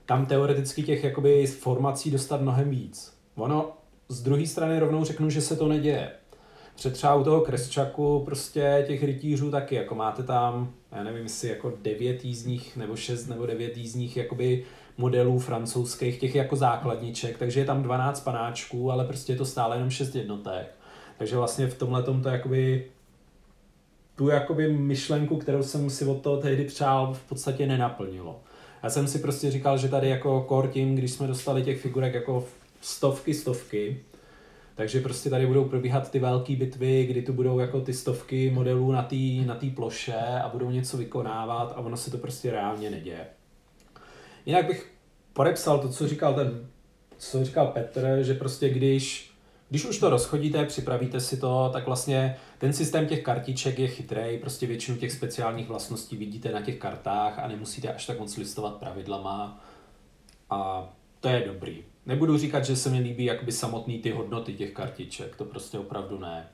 tam teoreticky těch jakoby formací dostat mnohem víc. Ono z druhé strany rovnou řeknu, že se to neděje. Před třeba u toho kresčaku prostě těch rytířů taky, jako máte tam, já nevím, jestli jako devět jízdních nebo šest nebo devět jízdních jakoby modelů francouzských, těch jako základniček, takže je tam 12 panáčků, ale prostě je to stále jenom 6 jednotek. Takže vlastně v tomhle to jakoby tu jakoby myšlenku, kterou jsem si od toho tehdy přál, v podstatě nenaplnilo. Já jsem si prostě říkal, že tady jako core team, když jsme dostali těch figurek jako stovky, stovky, takže prostě tady budou probíhat ty velké bitvy, kdy tu budou jako ty stovky modelů na té na tý ploše a budou něco vykonávat a ono se to prostě reálně neděje. Jinak bych podepsal to, co říkal ten, co říkal Petr, že prostě když když už to rozchodíte, připravíte si to, tak vlastně ten systém těch kartiček je chytrý, prostě většinu těch speciálních vlastností vidíte na těch kartách a nemusíte až tak moc listovat pravidlama a to je dobrý. Nebudu říkat, že se mi líbí jakoby samotný ty hodnoty těch kartiček, to prostě opravdu ne.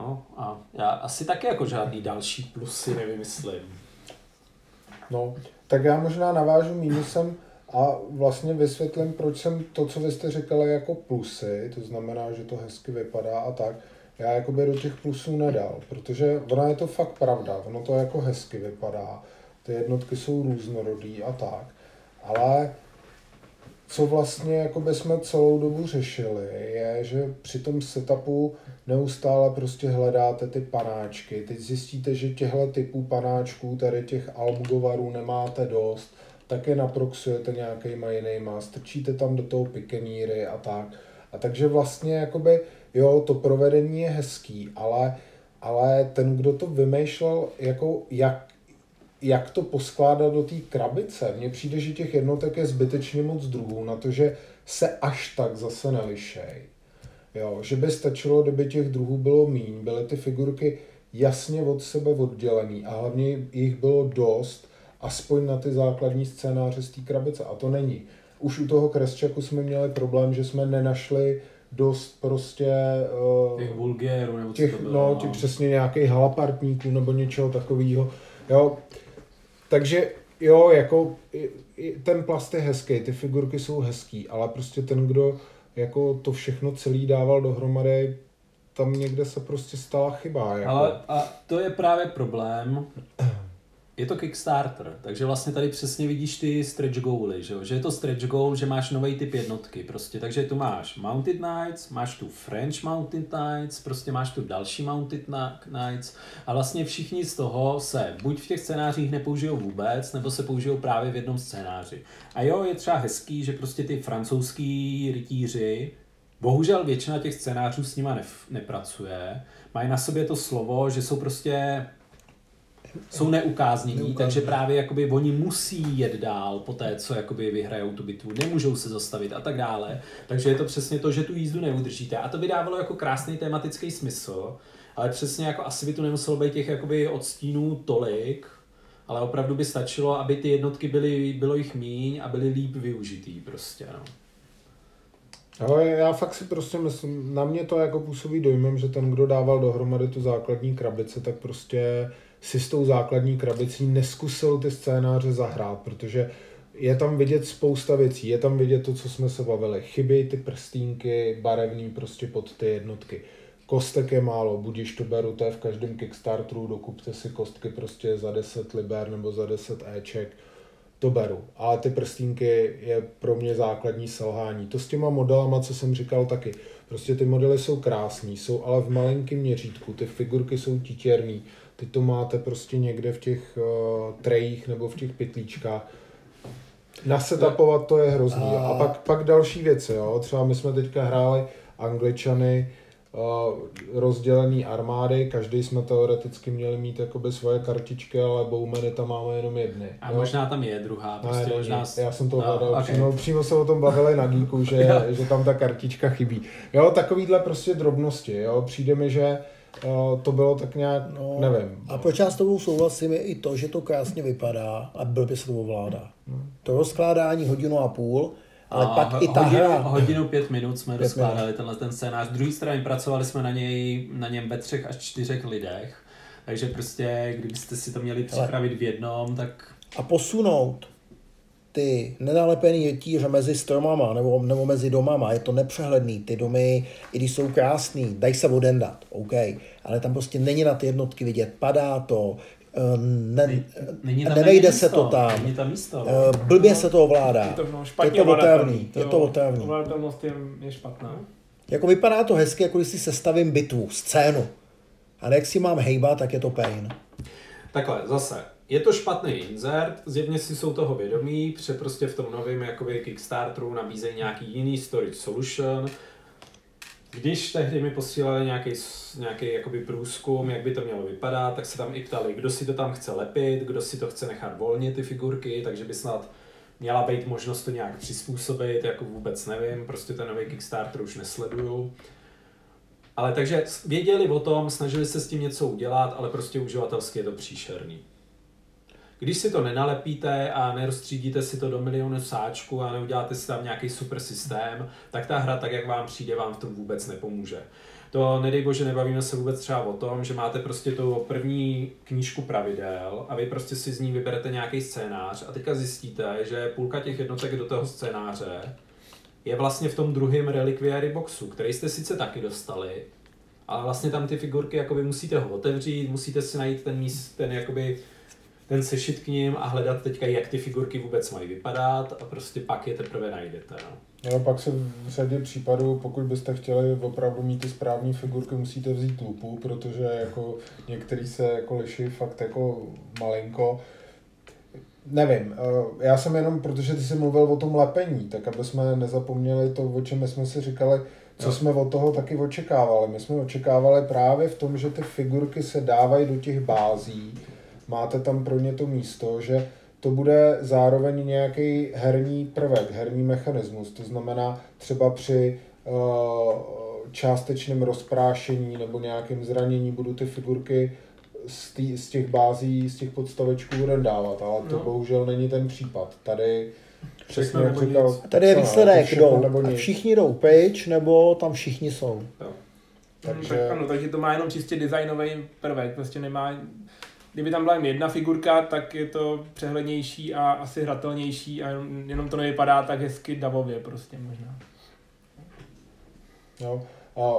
No a já asi taky jako žádný další plusy nevymyslím. No, tak já možná navážu mínusem a vlastně vysvětlím, proč jsem to, co vy jste říkali jako plusy, to znamená, že to hezky vypadá a tak, já jakoby do těch plusů nedal, protože ona je to fakt pravda, ono to jako hezky vypadá, ty jednotky jsou různorodý a tak, ale co vlastně jakoby jsme celou dobu řešili, je, že při tom setupu neustále prostě hledáte ty panáčky. Teď zjistíte, že těchto typů panáčků, tady těch almgovarů nemáte dost, tak je naproxujete nějakýma jinýma, strčíte tam do toho pikeníry a tak. A takže vlastně jakoby, jo, to provedení je hezký, ale, ale ten, kdo to vymýšlel, jako jak, jak to poskládat do té krabice, mně přijde, že těch jednotek je zbytečně moc druhů na to, že se až tak zase nelišej. Jo, že by stačilo, kdyby těch druhů bylo míň, byly ty figurky jasně od sebe oddělený a hlavně jich bylo dost, aspoň na ty základní scénáře z té krabice. A to není. Už u toho Kresčaku jsme měli problém, že jsme nenašli dost prostě... Uh, těch vulgérů nebo těch, bylo, no, těch přesně nějakých halapartníků nebo něčeho takového. Jo, takže jo, jako ten plast je hezký, ty figurky jsou hezký, ale prostě ten, kdo jako to všechno celý dával dohromady, tam někde se prostě stala chyba. Jako. Ale a to je právě problém, je to Kickstarter, takže vlastně tady přesně vidíš ty stretch goaly, že, jo? že je to stretch goal, že máš nový typ jednotky, prostě, takže tu máš Mounted Knights, máš tu French Mounted Knights, prostě máš tu další Mounted Knights a vlastně všichni z toho se buď v těch scénářích nepoužijou vůbec, nebo se použijou právě v jednom scénáři. A jo, je třeba hezký, že prostě ty francouzský rytíři, bohužel většina těch scénářů s nima nepracuje, mají na sobě to slovo, že jsou prostě jsou neukáznění, takže právě jakoby oni musí jet dál po té, co jakoby vyhrajou tu bitvu, nemůžou se zastavit a tak dále. Takže je to přesně to, že tu jízdu neudržíte. A to vydávalo jako krásný tematický smysl, ale přesně jako asi by tu nemuselo být těch jakoby odstínů tolik, ale opravdu by stačilo, aby ty jednotky byly, bylo jich míň a byly líp využitý prostě, no. Ale já fakt si prostě myslím, na mě to jako působí dojmem, že ten, kdo dával dohromady tu základní krabice, tak prostě si s tou základní krabicí neskusil ty scénáře zahrát, protože je tam vidět spousta věcí, je tam vidět to, co jsme se bavili. Chybějí ty prstínky barevný prostě pod ty jednotky. Kostek je málo, budíš to beru, to je v každém Kickstarteru, dokupte si kostky prostě za 10 liber nebo za 10 éček, to beru. Ale ty prstínky je pro mě základní selhání. To s těma modelama, co jsem říkal taky. Prostě ty modely jsou krásný, jsou ale v malinkém měřítku, ty figurky jsou titěrný, ty to máte prostě někde v těch uh, trejích nebo v těch pytlíčkách. Nasetapovat to je hrozný. A pak, pak další věci, jo. Třeba my jsme teďka hráli Angličany, uh, rozdělený armády, každý jsme teoreticky měli mít jakoby svoje kartičky, ale Bowmany tam máme jenom jedny. A jo. možná tam je druhá, Ne, prostě není. možná... Já jsem to No, hledal, okay. přímo, přímo se o tom bavili na Geeku, že, že tam ta kartička chybí. Jo, takovýhle prostě drobnosti, jo, přijde mi, že to bylo tak nějak, no, nevím. A proč já s tobou souhlasím je i to, že to krásně vypadá a blbě se to ovládá. To rozkládání hodinu a půl, ale A pak ho- i ta hodinu, hra. hodinu pět minut jsme Pět rozkládali tenhle ten scénář. Druhý straně pracovali jsme na, něj, na něm ve třech až čtyřech lidech. Takže prostě, kdybyste si to měli připravit v jednom, tak A posunout ty nenalepený rytíře mezi stromama nebo, nebo mezi domama, je to nepřehledný, ty domy, i když jsou krásný, dají se odendat, OK, ale tam prostě není na ty jednotky vidět, padá to, eh, ne, není tam nevejde ani se místo, to tam, Není tam místo. no. eh, blbě se to ovládá, Je to no, je špatně to otravný, je to otravný. Ovladatelnost je, je špatná. Jako vypadá to hezky, jako když si sestavím bitvu, scénu, ale jak si mám hejbat, tak je to pain. Takhle, zase, je to špatný insert, zjevně si jsou toho vědomí, protože prostě v tom novém jakoby Kickstarteru nabízejí nějaký jiný storage solution. Když tehdy mi posílali nějaký, nějaký jakoby průzkum, jak by to mělo vypadat, tak se tam i ptali, kdo si to tam chce lepit, kdo si to chce nechat volně, ty figurky, takže by snad měla být možnost to nějak přizpůsobit, jako vůbec nevím, prostě ten nový Kickstarter už nesleduju. Ale takže věděli o tom, snažili se s tím něco udělat, ale prostě uživatelsky je to příšerný. Když si to nenalepíte a nerozstřídíte si to do milionu sáčku a neuděláte si tam nějaký super systém, tak ta hra, tak jak vám přijde, vám v tom vůbec nepomůže. To nedej bože, nebavíme se vůbec třeba o tom, že máte prostě tu první knížku pravidel a vy prostě si z ní vyberete nějaký scénář a teďka zjistíte, že půlka těch jednotek do toho scénáře je vlastně v tom druhém Reliquiary boxu, který jste sice taky dostali, ale vlastně tam ty figurky jakoby musíte ho otevřít, musíte si najít ten míst, ten jakoby ten sešit k ním a hledat teďka, jak ty figurky vůbec mají vypadat a prostě pak je teprve najdete. No. Jo, pak se v řadě případů, pokud byste chtěli opravdu mít ty správné figurky, musíte vzít lupu, protože jako některý se jako liší fakt jako malinko. Nevím, eh, já jsem jenom, protože ty jsi mluvil o tom lepení, tak aby jsme nezapomněli to, o čem jsme si říkali, co Jo. jsme od toho taky očekávali. My jsme očekávali právě v tom, že ty figurky se dávají do těch bází, máte tam pro ně to místo, že to bude zároveň nějaký herní prvek, herní mechanismus. To znamená třeba při uh, částečném rozprášení nebo nějakém zranění budu ty figurky z, tý, z těch bází, z těch podstavečků rendávat, ale to No. bohužel není ten případ. Tady přesně jak nebo říkal. A tady je no, výsledek, jdou, nebo a nic. všichni jdou pryč, nebo tam všichni jsou. Jo. Takže- Takže... Tak ano, takže to má jenom čistě designový prvek, prostě nemá, kdyby tam byla jen jedna figurka, tak je to přehlednější a asi hratelnější a jenom, to nevypadá tak hezky davově prostě možná. Jo. A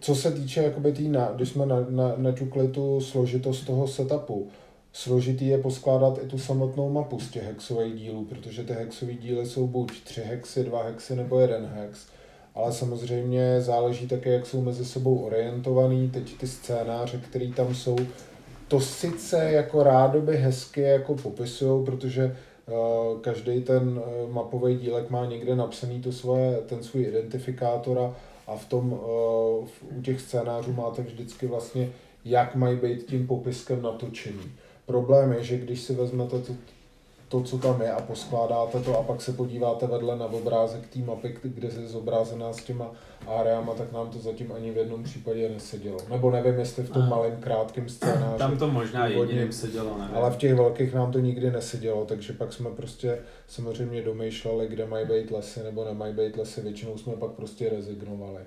co se týče, jakoby tý na, když jsme na, na, naťukli tu složitost toho setupu, složitý je poskládat i tu samotnou mapu z těch hexových dílů, protože ty hexové díly jsou buď tři hexy, dva hexy nebo jeden hex. Ale samozřejmě záleží také, jak jsou mezi sebou orientovaný, teď ty scénáře, které tam jsou, to sice jako rádoby hezky jako popisují, protože uh, každý ten uh, mapový dílek má někde napsaný to svoje, ten svůj identifikátor a- v tom, uh, v, u těch scénářů máte vždycky vlastně, jak mají být tím popiskem natočený. Problém je, že když si vezmete to, to, co tam je a poskládáte to a pak se podíváte vedle na obrázek té mapy, kde je zobrazená s těma areama, tak nám to zatím ani v jednom případě nesedělo. Nebo nevím, jestli v tom malém krátkém scénáři. Tam to možná jediným se dělo, nevím. Ale v těch velkých nám to nikdy nesedělo, takže pak jsme prostě samozřejmě domýšleli, kde mají být lesy nebo nemají být lesy. Většinou jsme pak prostě rezignovali.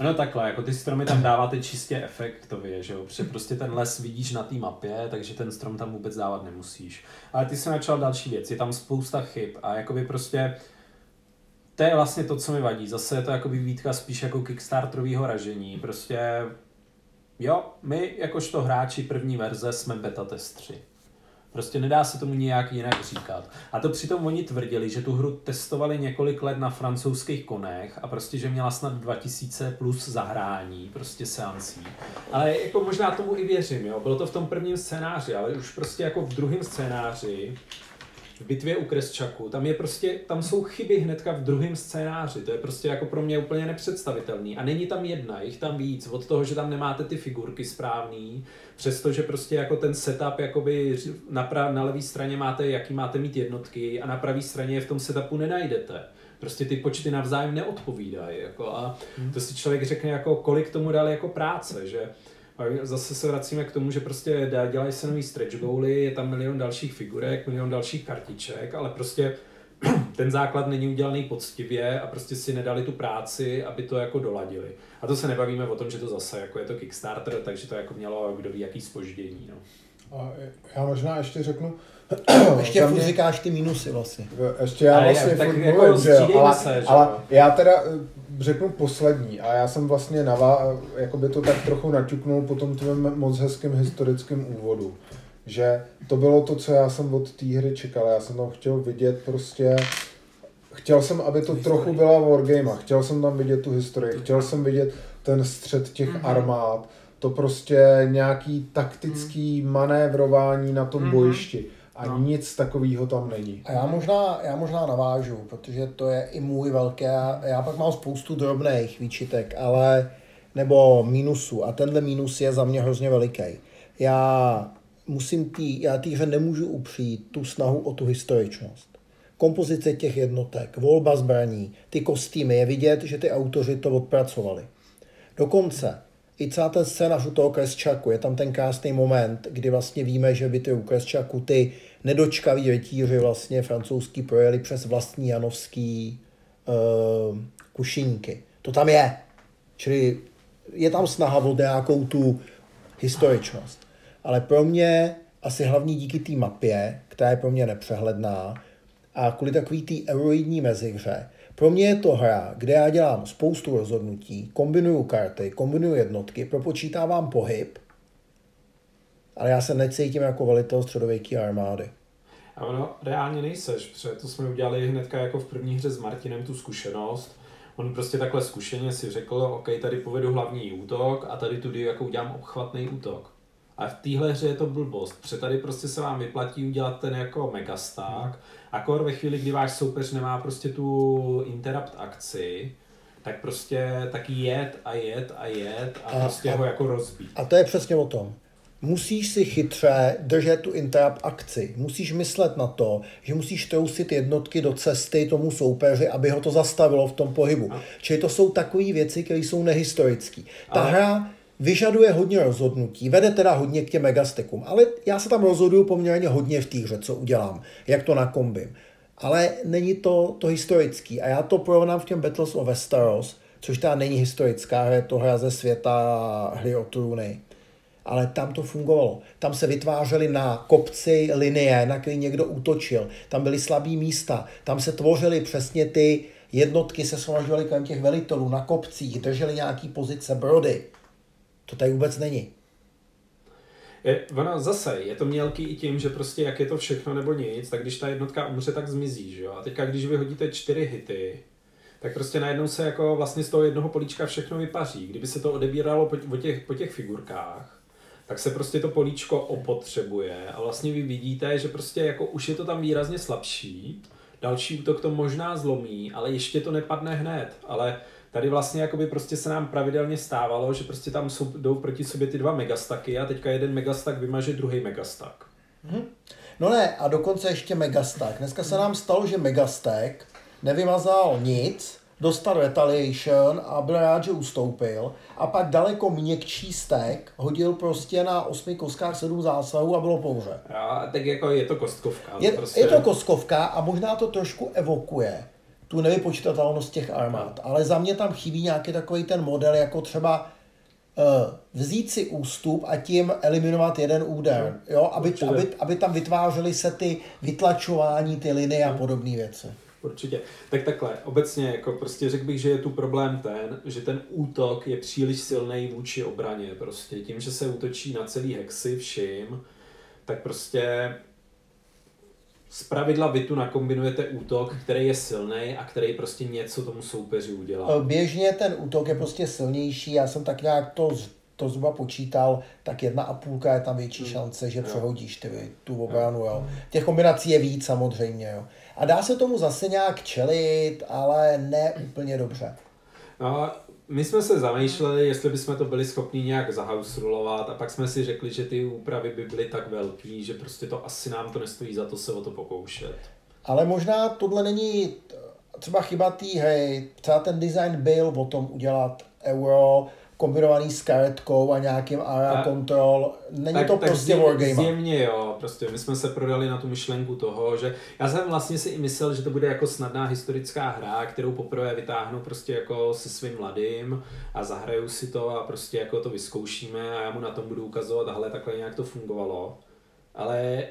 No takhle, jako ty stromy tam dáváte čistě efektově, že jo, protože prostě ten les vidíš na té mapě, takže ten strom tam vůbec dávat nemusíš. Ale ty jsi načal další další věc. Je tam spousta chyb a jakoby prostě to je vlastně to, co mi vadí. Zase je to jakoby výtka spíš jako kickstarterového ražení. Prostě jo, my jakožto hráči první verze jsme beta testři. Prostě nedá se tomu nějak jinak říkat. A to přitom oni tvrdili, že tu hru testovali několik let na francouzských konech a prostě, že měla snad 2000 plus zahrání, prostě seancí. Ale jako možná tomu i věřím, jo. Bylo to v tom prvním scénáři, ale už prostě jako v druhém scénáři v bitvě u Kresčaku, tam je prostě, tam jsou chyby hnedka v druhém scénáři, to je prostě jako pro mě úplně nepředstavitelný. A není tam jedna, jich tam víc, od toho, že tam nemáte ty figurky správný, přestože prostě jako ten setup, jakoby na, pra, na levé straně máte, jaký máte mít jednotky a na pravé straně je v tom setupu nenajdete. Prostě ty počty navzájem neodpovídají. Jako, a to si člověk řekne, jako, kolik tomu dali jako práce, že a zase se vracíme k tomu, že prostě dělají se nový stretch goaly, je tam milion dalších figurek, milion dalších kartiček, ale prostě ten základ není udělaný poctivě a prostě si nedali tu práci, aby to jako doladili. A to se nebavíme o tom, že to zase jako je to Kickstarter, takže to jako mělo kdo ví jaký spoždění. No. A já možná ještě řeknu, ještě furt mě- říkáš ty minusy vlastně. Ještě já Ale vlastně tak furt jako mluvím, že jo, ale, se, že ale já teda eh, řeknu poslední a já jsem vlastně navá, jakoby to tak trochu naťuknul po tom tvém moc hezkém historickém úvodu. Že to bylo to, co já jsem od té hry čekal. Já jsem tam chtěl vidět prostě Chtěl jsem, aby to trochu byla wargame, chtěl jsem tam vidět tu historii, chtěl jsem vidět ten střed těch Mhm. armád, to prostě nějaký taktický manévrování na tom Mhm. bojišti. A No. nic takového tam není. A já možná, já možná navážu, protože to je i můj velké, já pak mám spoustu drobných výčitek, ale, nebo mínusů a tenhle mínus je za mě hrozně veliký. Já musím tý, já té hře nemůžu upřít tu snahu o tu historičnost. Kompozice těch jednotek, volba zbraní, ty kostýmy, je vidět, že ty autoři to odpracovali. Dokonce i celá ten scénář u toho Kresčaku, je tam ten krásný moment, kdy vlastně víme, že by ty u Kresčaku ty nedočkaví rytíři vlastně francouzský projeli přes vlastní janovský uh, kušinky. To tam je. Čili je tam snaha o nějakou tu historičnost. Ale pro mě asi hlavní díky té mapě, která je pro mě nepřehledná, a kvůli takový té euroidní mezihře, pro mě je to hra, kde já dělám spoustu rozhodnutí, kombinuju karty, kombinuju jednotky, propočítávám pohyb, ale já se necítím jako velitel středověké armády. A ono reálně nejseš, protože to jsme udělali hnedka jako v první hře s Martinem tu zkušenost. On prostě takhle zkušeně si řekl, OK, tady povedu hlavní útok a tady tudy jako udělám obchvatný útok. A v téhle hře je to blbost, protože tady prostě se vám vyplatí udělat ten jako megasták, akor ve chvíli, kdy váš soupeř nemá prostě tu interrupt akci, tak prostě taky jet a jet a jet a, A- prostě a- ho jako rozbít. A to je přesně o tom. Musíš si chytře držet tu interrupt akci. Musíš myslet na to, že musíš trousit jednotky do cesty tomu soupeři, aby ho to zastavilo v tom pohybu. Čili to jsou takové věci, které jsou nehistorické. Ta Ale- hra vyžaduje hodně rozhodnutí, vede teda hodně k těm megastekům, ale já se tam rozhoduju poměrně hodně v té co udělám, jak to nakombím. Ale není to, to historický. A já to porovnám v těm Battles of Westeros, což teda není historická hra, je to hra ze světa hry o trůny. Ale tam to fungovalo. Tam se vytvářely na kopci linie, na který někdo útočil. Tam byly slabý místa. Tam se tvořily přesně ty jednotky, se shromažďovaly kolem těch velitelů na kopcích, drželi nějaký pozice brody. To tady vůbec není. Je, ono zase, je to mělký i tím, že prostě jak je to všechno nebo nic, tak když ta jednotka umře, tak zmizí, že jo? A teďka, když vyhodíte čtyři hity, tak prostě najednou se jako vlastně z toho jednoho políčka všechno vypaří. Kdyby se to odebíralo po, po, těch, po těch figurkách, tak se prostě to políčko opotřebuje a vlastně vy vidíte, že prostě jako už je to tam výrazně slabší, další útok to možná zlomí, ale ještě to nepadne hned, ale tady vlastně jakoby prostě se nám pravidelně stávalo, že prostě tam jsou, jdou proti sobě ty dva megastaky a teďka jeden megastak vymaže druhý megastak. No ne, a dokonce ještě Megastack. Dneska se nám stalo, že Megastack nevymazal nic, dostal retaliation a byl rád, že ustoupil. A pak daleko měkčí stack hodil prostě na osmi koskách sedm zásahů a bylo pouze. A tak jako je to kostkovka. Je, prostě... je to koskovka a možná to trošku evokuje tu nevypočitatelnost těch armád, ale za mě tam chybí nějaký takový ten model, jako třeba eh, vzít si ústup a tím eliminovat jeden úder, jo, aby, určitě. aby, aby tam vytvářely se ty vytlačování, ty linie a podobné věci. Určitě. Tak takhle, obecně jako prostě řekl bych, že je tu problém ten, že ten útok je příliš silný vůči obraně. Prostě tím, že se útočí na celý hexy všim, tak prostě z pravidla vy tu nakombinujete útok, který je silný a který prostě něco tomu soupeři udělá. Eh, Běžně ten útok je prostě silnější, já jsem tak nějak to, to zhruba počítal, tak jedna a půlka je tam větší šance, že přehodíš ty, tu obranu, jo. Těch kombinací je víc samozřejmě, jo. A dá se tomu zase nějak čelit, ale ne úplně dobře. No, my jsme se zamýšleli, jestli bychom to byli schopni nějak zahousrulovat a pak jsme si řekli, že ty úpravy by byly tak velký, že prostě to asi nám to nestojí za to se o to pokoušet. Ale možná tohle není třeba chyba té hry. Třeba ten design byl o tom udělat euro kombinovaný s karetkou a nějakým ARA Tak- control. Není to prostě zjem- wargame. Zjemně jo, prostě my jsme se prodali na tu myšlenku toho, že já jsem vlastně si i myslel, že to bude jako snadná historická hra, kterou poprvé vytáhnu prostě jako se svým mladým a zahraju si to a prostě jako to vyzkoušíme a já mu na tom budu ukazovat, hele, takhle nějak to fungovalo. Ale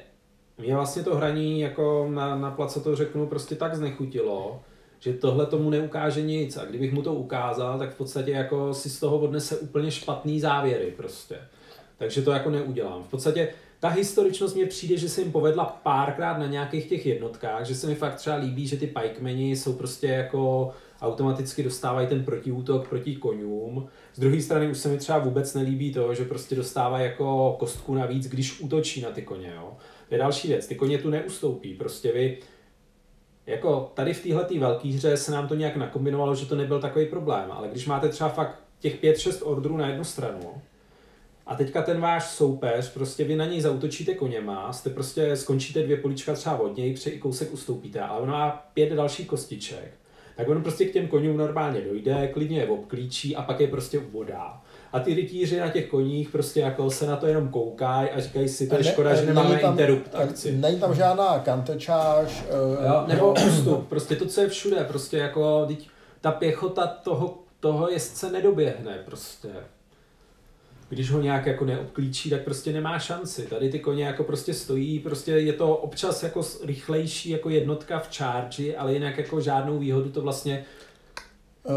mě vlastně to hraní jako na, na placo to řeknu prostě tak znechutilo, že tohle tomu neukáže nic a kdybych mu to ukázal, tak v podstatě jako si z toho odnese úplně špatný závěry prostě. Takže to jako neudělám. V podstatě ta historičnost mě přijde, že se jim povedla párkrát na nějakých těch jednotkách, že se mi fakt třeba líbí, že ty pikemeni jsou prostě jako automaticky dostávají ten protiútok proti konům. Z druhé strany už se mi třeba vůbec nelíbí to, že prostě dostávají jako kostku navíc, když útočí na ty koně. Jo? To je další věc. Ty koně tu neustoupí. Prostě vy jako tady v téhle velké hře se nám to nějak nakombinovalo, že to nebyl takový problém, ale když máte třeba fakt těch 5-6 ordrů na jednu stranu a teďka ten váš soupeř, prostě vy na něj zautočíte koněma, jste prostě skončíte dvě polička třeba od něj, pře kousek ustoupíte, ale on má pět dalších kostiček, tak on prostě k těm koním normálně dojde, klidně je obklíčí a pak je prostě ubodá. A ty rytíři na těch koních prostě jako se na to jenom koukají a říkají si, to je Ne- škoda, že nemáme tam- interrupt akci. Není tam žádná charge. eh, Jo, nebo ústup, prostě to, co je všude, prostě jako, teď ta pěchota toho, toho jezdce nedoběhne prostě. Když ho nějak jako neobklíčí, tak prostě nemá šanci. Tady ty koně jako prostě stojí, prostě je to občas jako rychlejší jako jednotka v charge, ale jinak jako žádnou výhodu to vlastně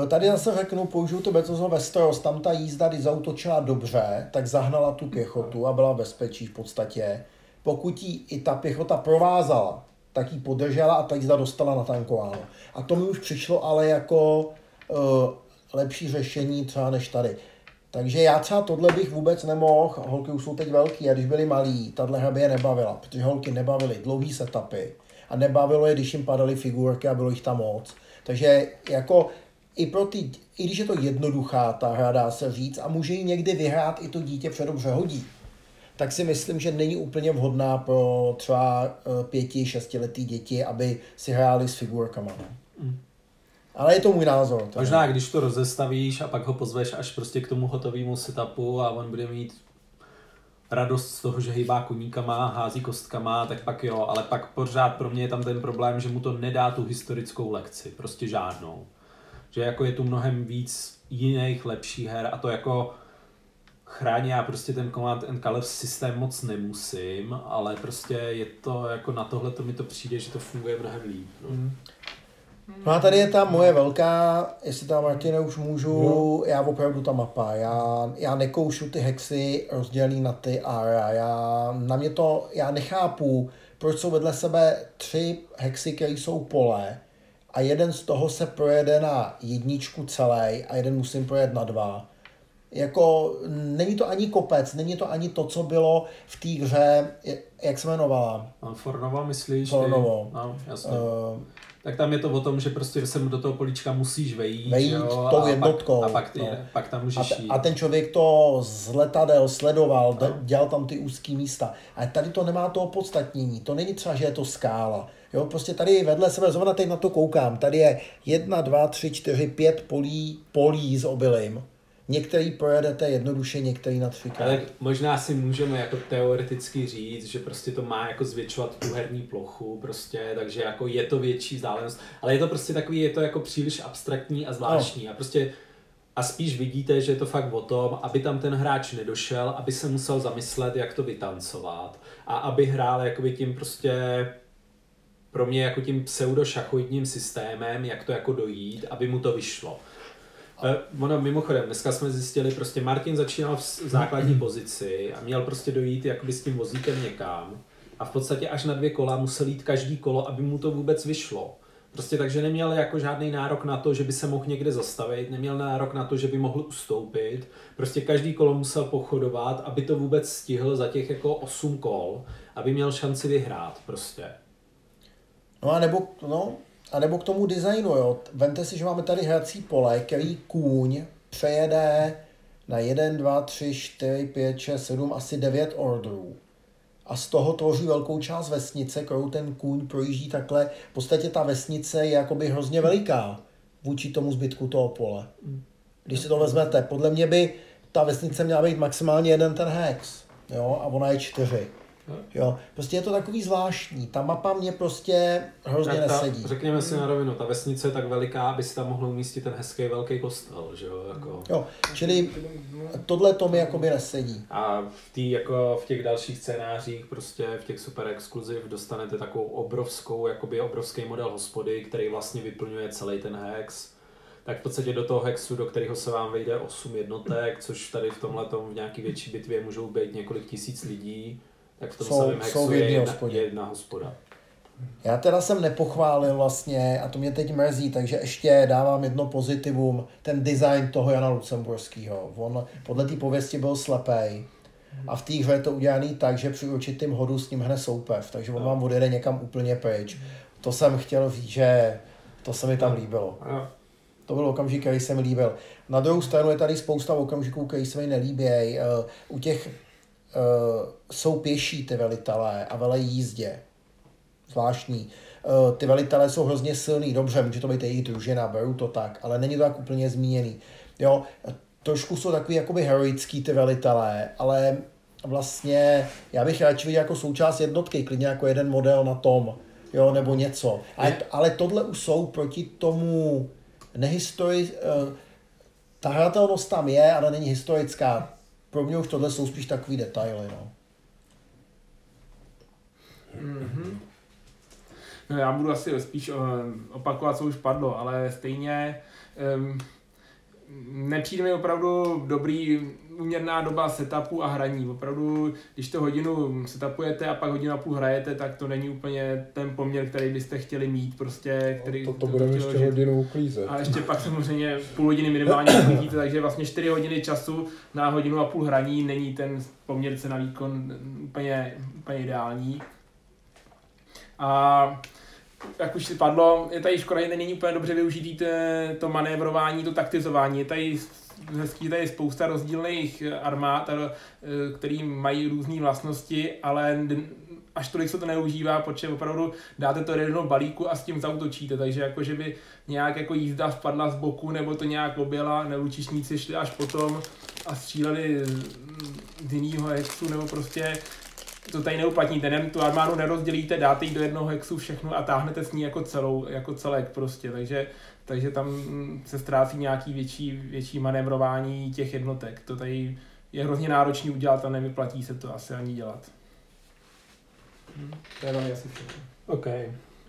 Tady zase řeknu, použiju to Betozo Westeros, tam ta jízda, když zautočila dobře, tak zahnala tu pěchotu a byla v bezpečí v podstatě. Pokud jí i ta pěchota provázala, tak ji podržela a ta jízda dostala natankováno. A to mi už přišlo ale jako uh, lepší řešení třeba než tady. Takže já třeba tohle bych vůbec nemohl, holky už jsou teď velký a když byly malí, tahle hra by je nebavila, protože holky nebavily dlouhý setupy a nebavilo je, když jim padaly figurky a bylo jich tam moc. Takže jako i pro ty, i když je to jednoduchá ta hra, dá se říct, a může ji někdy vyhrát i to dítě předobře hodí, tak si myslím, že není úplně vhodná pro třeba eh, pěti, šestiletý děti, aby si hráli s figurkama. No. Ale je to můj názor. teda. Možná, když to rozestavíš a pak ho pozveš až prostě k tomu hotovému setupu a on bude mít radost z toho, že hýbá koníkama, hází kostkama, tak pak jo, ale pak pořád pro mě je tam ten problém, že mu to nedá tu historickou lekci, prostě žádnou. Že jako je tu mnohem víc jiných lepších her a to jako chrání já prostě ten Command and Color systém moc nemusím, ale prostě je to jako na tohle to mi to přijde, že to funguje mnohem líp. No. No a tady je ta moje velká, jestli tam Martine už můžu, já opravdu ta mapa, já, já nekoušu ty hexy rozdělený na ty ára, já, na mě to, já nechápu, proč jsou vedle sebe tři hexy, které jsou pole a jeden z toho se projede na jedničku celý a jeden musím projet na dva. Jako, není to ani kopec, není to ani to, co bylo v té hře, jak se jmenovala. A Fornova myslíš? Fornovo. No, jasně. Uh, Tak tam je to o tom, že prostě se mu do toho políčka musíš vejít, Vejít jo, tou a jednotkou, Pak, a pak, ty, no. pak tam A, můžeš te, jít. a ten člověk to z letadel sledoval, de, dělal tam ty úzký místa. Ale tady to nemá to opodstatnění. To není třeba, že je to skála. Jo, prostě tady vedle sebe, zrovna teď na to koukám, tady je jedna, dva, tři, čtyři, pět polí, polí s obilím. Některý projedete jednoduše, některý na třikrát. Ale možná si můžeme jako teoreticky říct, že prostě to má jako zvětšovat tu herní plochu, prostě, takže jako je to větší vzdálenost, ale je to prostě takový, je to jako příliš abstraktní a zvláštní a prostě a spíš vidíte, že je to fakt o tom, aby tam ten hráč nedošel, aby se musel zamyslet, jak to vytancovat a aby hrál jakoby tím prostě pro mě jako tím pseudo-šachoidním systémem, jak to jako dojít, aby mu to vyšlo. Eh, Ono mimochodem, dneska jsme zjistili, prostě Martin začínal v základní pozici a měl prostě dojít jakoby s tím vozíkem někam a v podstatě až na dvě kola musel jít každý kolo, aby mu to vůbec vyšlo. Prostě takže neměl jako žádný nárok na to, že by se mohl někde zastavit, neměl nárok na to, že by mohl ustoupit. Prostě každý kolo musel pochodovat, aby to vůbec stihl za těch jako 8 kol, aby měl šanci vyhrát prostě. No a nebo, no, a nebo k tomu designu, jo. Vemte si, že máme tady hrací pole, který kůň přejede na 1, 2, 3, 4, 5, 6, 7, asi 9 orderů. A z toho tvoří velkou část vesnice, kterou ten kůň projíždí takhle. V podstatě ta vesnice je jakoby hrozně veliká vůči tomu zbytku toho pole. Když si to vezmete, podle mě by ta vesnice měla být maximálně jeden ten hex. Jo, a ona je čtyři. Jo, prostě je to takový zvláštní. Ta mapa mě prostě hrozně Tak ta, nesedí. řekněme si na rovinu, ta vesnice je tak veliká, aby si tam mohl umístit ten hezký velký kostel, že jo, jako. Jo, čili tohle to mi jakoby nesedí. A v, tý, jako v těch dalších scénářích, prostě v těch super exkluziv dostanete takovou obrovskou, jakoby obrovský model hospody, který vlastně vyplňuje celý ten hex. Tak v podstatě do toho hexu, do kterého se vám vejde 8 jednotek, což tady v tomhle v nějaký větší bitvě můžou být několik tisíc lidí, tak v tom Jsou- samém jsou v je jedné jedna, hospodě. je jedna hospoda. Já teda jsem nepochválil vlastně, a to mě teď mrzí, takže ještě dávám jedno pozitivum, ten design toho Jana Lucemburského. On podle té pověsti byl slepej. A v té hře je to udělané tak, že při určitém hodu s ním hne soupev, takže on vám odjede někam úplně pryč. To jsem chtěl říct, že to se mi tam líbilo. A To byl okamžik, který se mi líbil. Na druhou stranu je tady spousta okamžiků, který se mi nelíbějí. Eh, U těch jsou pěší ty velitelé a vele jízdě. Zvláštní. Uh, ty velitelé jsou hrozně silný, dobře, může to být jejich družina, beru to tak, ale není to tak úplně zmíněný. Jo, trošku jsou takový jakoby heroický ty velitelé, ale vlastně já bych radši viděl jako součást jednotky, klidně jako jeden model na tom, jo, nebo něco. Ale, ale tohle už jsou proti tomu nehistori... Uh, ta hratelnost tam je, ale není historická. Pro mě už tohle jsou spíš takový detaily, no. No já budu asi spíš eh, opakovat, co už padlo, ale stejně um, nepřijde mi opravdu dobrý uměrná doba setupu a hraní. Opravdu, když to hodinu setupujete a pak hodinu a půl hrajete, tak to není úplně ten poměr, který byste chtěli mít. Prostě, který, To, to budeme ještě že- hodinu uklízet. a ještě pak samozřejmě půl hodiny minimálně uklidíte, takže vlastně 4 hodiny času na hodinu a půl hraní není ten poměr cena výkon úplně, úplně ideální. A jak už si padlo, je tady škoda, že není úplně dobře využitý te- to manévrování, to taktizování. Je tady hezký, tady je spousta rozdílných armád, eh, který mají různé vlastnosti, ale až tolik se to neužívá, protože opravdu dáte to do jednoho balíku a s tím zautočíte, takže jako, že by nějak jako jízda spadla z boku, nebo to nějak objela, nebo šli až potom a stříleli z jiného hexu, nebo prostě to tady neuplatníte, ne, tu armádu nerozdělíte, dáte jí do jednoho hexu všechno a táhnete s ní jako celou, jako celek prostě, takže, takže tam se ztrácí nějaký větší, větší manévrování těch jednotek. To tady je hrozně náročný udělat a nevyplatí se to asi ani dělat. Hm, To je velmi asi všechno. OK.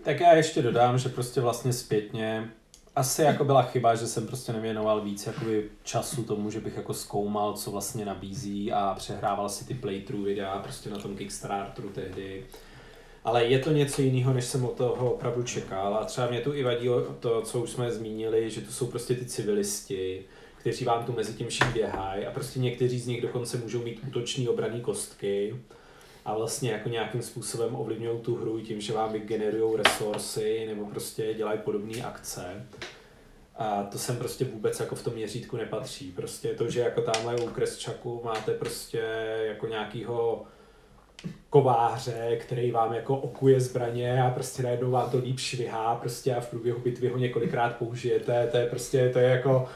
Tak já ještě dodám, že prostě vlastně zpětně asi jako byla chyba, že jsem prostě nevěnoval víc jakoby času tomu, že bych jako zkoumal, co vlastně nabízí a přehrával si ty playthrough videa prostě na tom Kickstarteru tehdy. Ale je to něco jiného, než jsem od toho opravdu čekal. A třeba mě tu i vadí to, co už jsme zmínili, že to jsou prostě ty civilisti, kteří vám tu mezi tím vším běhají. A prostě někteří z nich dokonce můžou mít útoční obraný kostky a vlastně jako nějakým způsobem ovlivňují tu hru tím, že vám vygenerují resursy nebo prostě dělají podobné akce. A to sem prostě vůbec jako v tom měřítku nepatří. Prostě to, že jako tamhle u Kresčaku máte prostě jako nějakýho kováře, který vám jako okuje zbraně a prostě najednou vám to líp švihá prostě a v průběhu bitvy ho několikrát použijete, to je prostě, to je jako,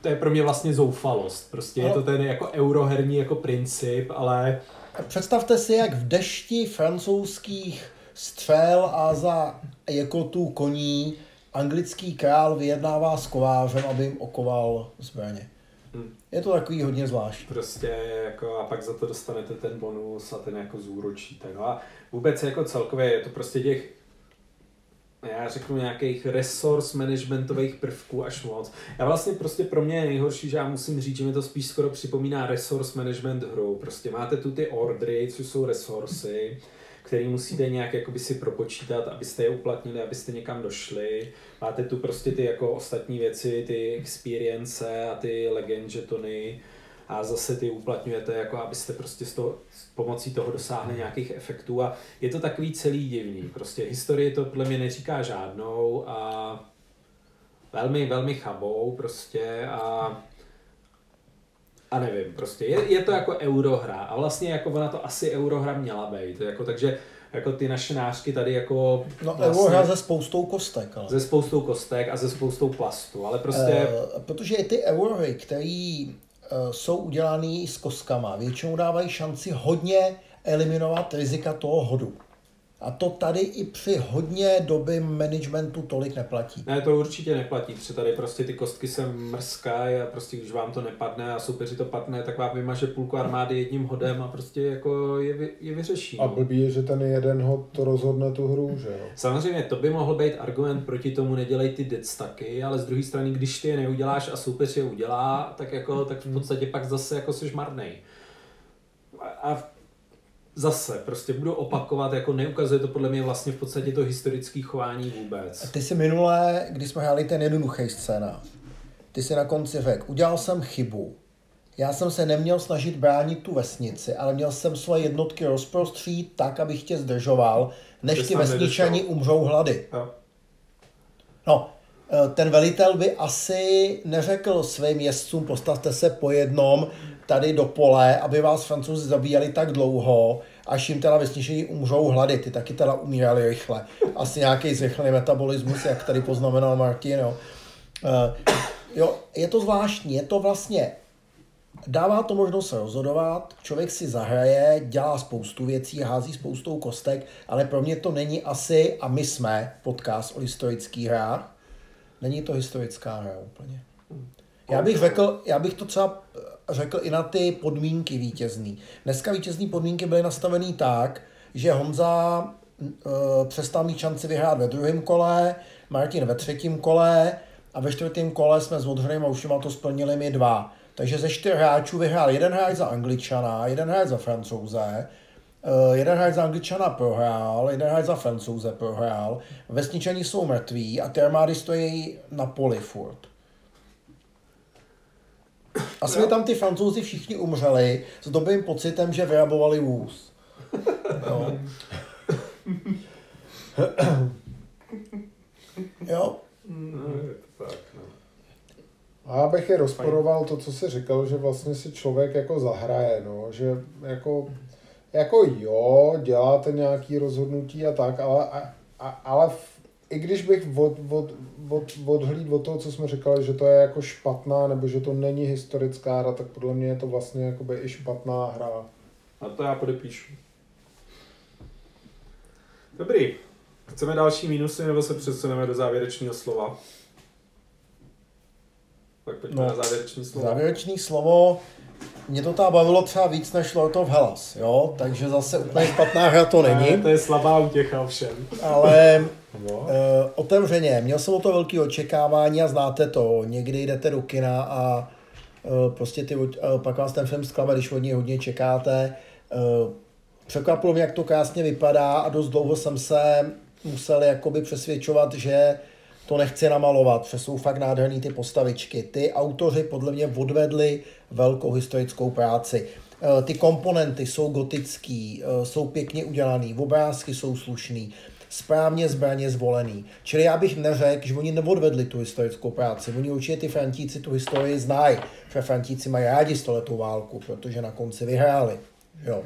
to je pro mě vlastně zoufalost. Prostě je to ten jako euroherní jako princip, ale Představte si, jak v dešti francouzských střel a za jekotu koní anglický král vyjednává s kovářem, aby jim okoval zbraně. Hmm. Je to takový hodně zvláštní. Prostě jako a pak za to dostanete ten bonus a ten jako zúročíte. No a vůbec jako celkově je to prostě těch já řeknu nějakých resource managementových prvků až moc. Já vlastně prostě pro mě je nejhorší, že já musím říct, že mi to spíš skoro připomíná resource management hru. Prostě máte tu ty ordry, což jsou resursy, který musíte nějak jakoby si propočítat, abyste je uplatnili, abyste někam došli. Máte tu prostě ty jako ostatní věci, ty experience a ty legend žetony a zase ty uplatňujete, jako abyste prostě s, toho, s pomocí toho dosáhli nějakých efektů a je to takový celý divný. Prostě historie to podle mě neříká žádnou a velmi, velmi chabou prostě a a nevím, prostě je, je to jako eurohra a vlastně jako ona to asi eurohra měla být, jako takže jako ty naše nářky tady jako No vlastně, eurohra ze spoustou kostek, ale. Ze spoustou kostek a ze spoustou plastu, ale prostě... Uh, protože ty eurohry, které uh, jsou udělané s kostkama, většinou dávají šanci hodně eliminovat rizika toho hodu. A to tady i při hodně doby managementu tolik neplatí. Ne, to určitě neplatí, protože tady prostě ty kostky se mrskají a prostě když vám to nepadne a soupeři to padne, tak vám vymaže půlku armády jedním hodem a prostě jako je, vy, je vyřeší. A No. blbý je, že ten jeden hod to rozhodne tu hru, že jo? Samozřejmě to by mohl být argument proti tomu nedělej ty deadstacky, ale z druhé strany, když ty je neuděláš a soupeř je udělá, tak jako tak v podstatě pak zase jako jsi marnej. A, a zase prostě budu opakovat, jako neukazuje to podle mě vlastně v podstatě to historické chování vůbec. Ty si minule, když jsme hráli ten jednoduchý scénář, ty si na konci řekl, udělal jsem chybu. Já jsem se neměl snažit bránit tu vesnici, ale měl jsem svoje jednotky rozprostřít tak, abych tě zdržoval, než tam vesničani umřou hlady. Jo. No, eh, ten velitel by asi neřekl svým jezdcům, postavte se po jednom tady do pole, aby vás francouzi zabíjeli tak dlouho, až jim teda vesničani umřou hlady. Ty taky teda umírali rychle. Asi nějaký zrychlený metabolismus, jak tady poznamenal Martin. Jo. Eh, jo, je to zvláštní, je to vlastně Dává to možnost se rozhodovat, člověk si zahraje, dělá spoustu věcí, hází spoustou kostek, ale pro mě to není asi, a my jsme podcast o historických hrách, není to historická hra úplně. Já bych, řekl, já bych to třeba řekl i na ty podmínky vítězný. Dneska vítězný podmínky byly nastavený tak, že Honza uh, přestal mít šanci vyhrát ve druhém kole, Martin ve třetím kole a ve čtvrtém kole jsme s Odhrem a Ušima to splnili my dva. Takže ze čtyř hráčů vyhrál jeden hráč za Angličana, jeden hráč za Francouze, Uh, jeden hráč za Angličana prohrál, jeden hráč za Francouze prohrál, vesničani jsou mrtví a ty armády stojí na poli furt. Asi mi tam ty francouzi všichni umřeli s dobrým pocitem, že vyrabovali vůz. Jo. jo. No, no. Já bych je rozporoval to, co jsi říkal, že vlastně si člověk jako zahraje, no, že jako, jako jo, děláte nějaký rozhodnutí a tak, ale, a, a, ale v, i když bych od, od, od, odhlíd od toho, co jsme říkali, že to je jako špatná, nebo že to není historická hra, tak podle mě je to vlastně jakoby i špatná hra. A to já podepíšu. Dobrý. Chceme další mínusy, nebo se přesuneme do závěrečného slova? Tak pojďme No, na závěrečné slovo. Závěrečný slovo, mě to tam bavilo třeba víc než Lord of Hellas, jo, takže zase úplně špatná hra to Ne, není, to je slabá utěcha všem. ale No. Otevřeně, měl jsem o to velké očekávání a znáte to, někdy jdete do kina a uh, prostě ty, uh, pak vás ten film zklame, když od něj hodně čekáte. Uh, překvapilo mě, jak to krásně vypadá a dost dlouho jsem se musel jakoby přesvědčovat, že to nechci namalovat, protože jsou fakt nádherný ty postavičky. Ty autoři podle mě odvedli velkou historickou práci. Eh, Ty komponenty jsou gotický, eh, jsou pěkně udělaný, obrázky jsou slušný, správně zbraně zvolený. Čili já bych neřekl, že oni neodvedli tu historickou práci. Oni určitě ty Frantíci tu historii znají, protože Frantíci mají rádi stoletou válku, protože na konci vyhráli. Jo.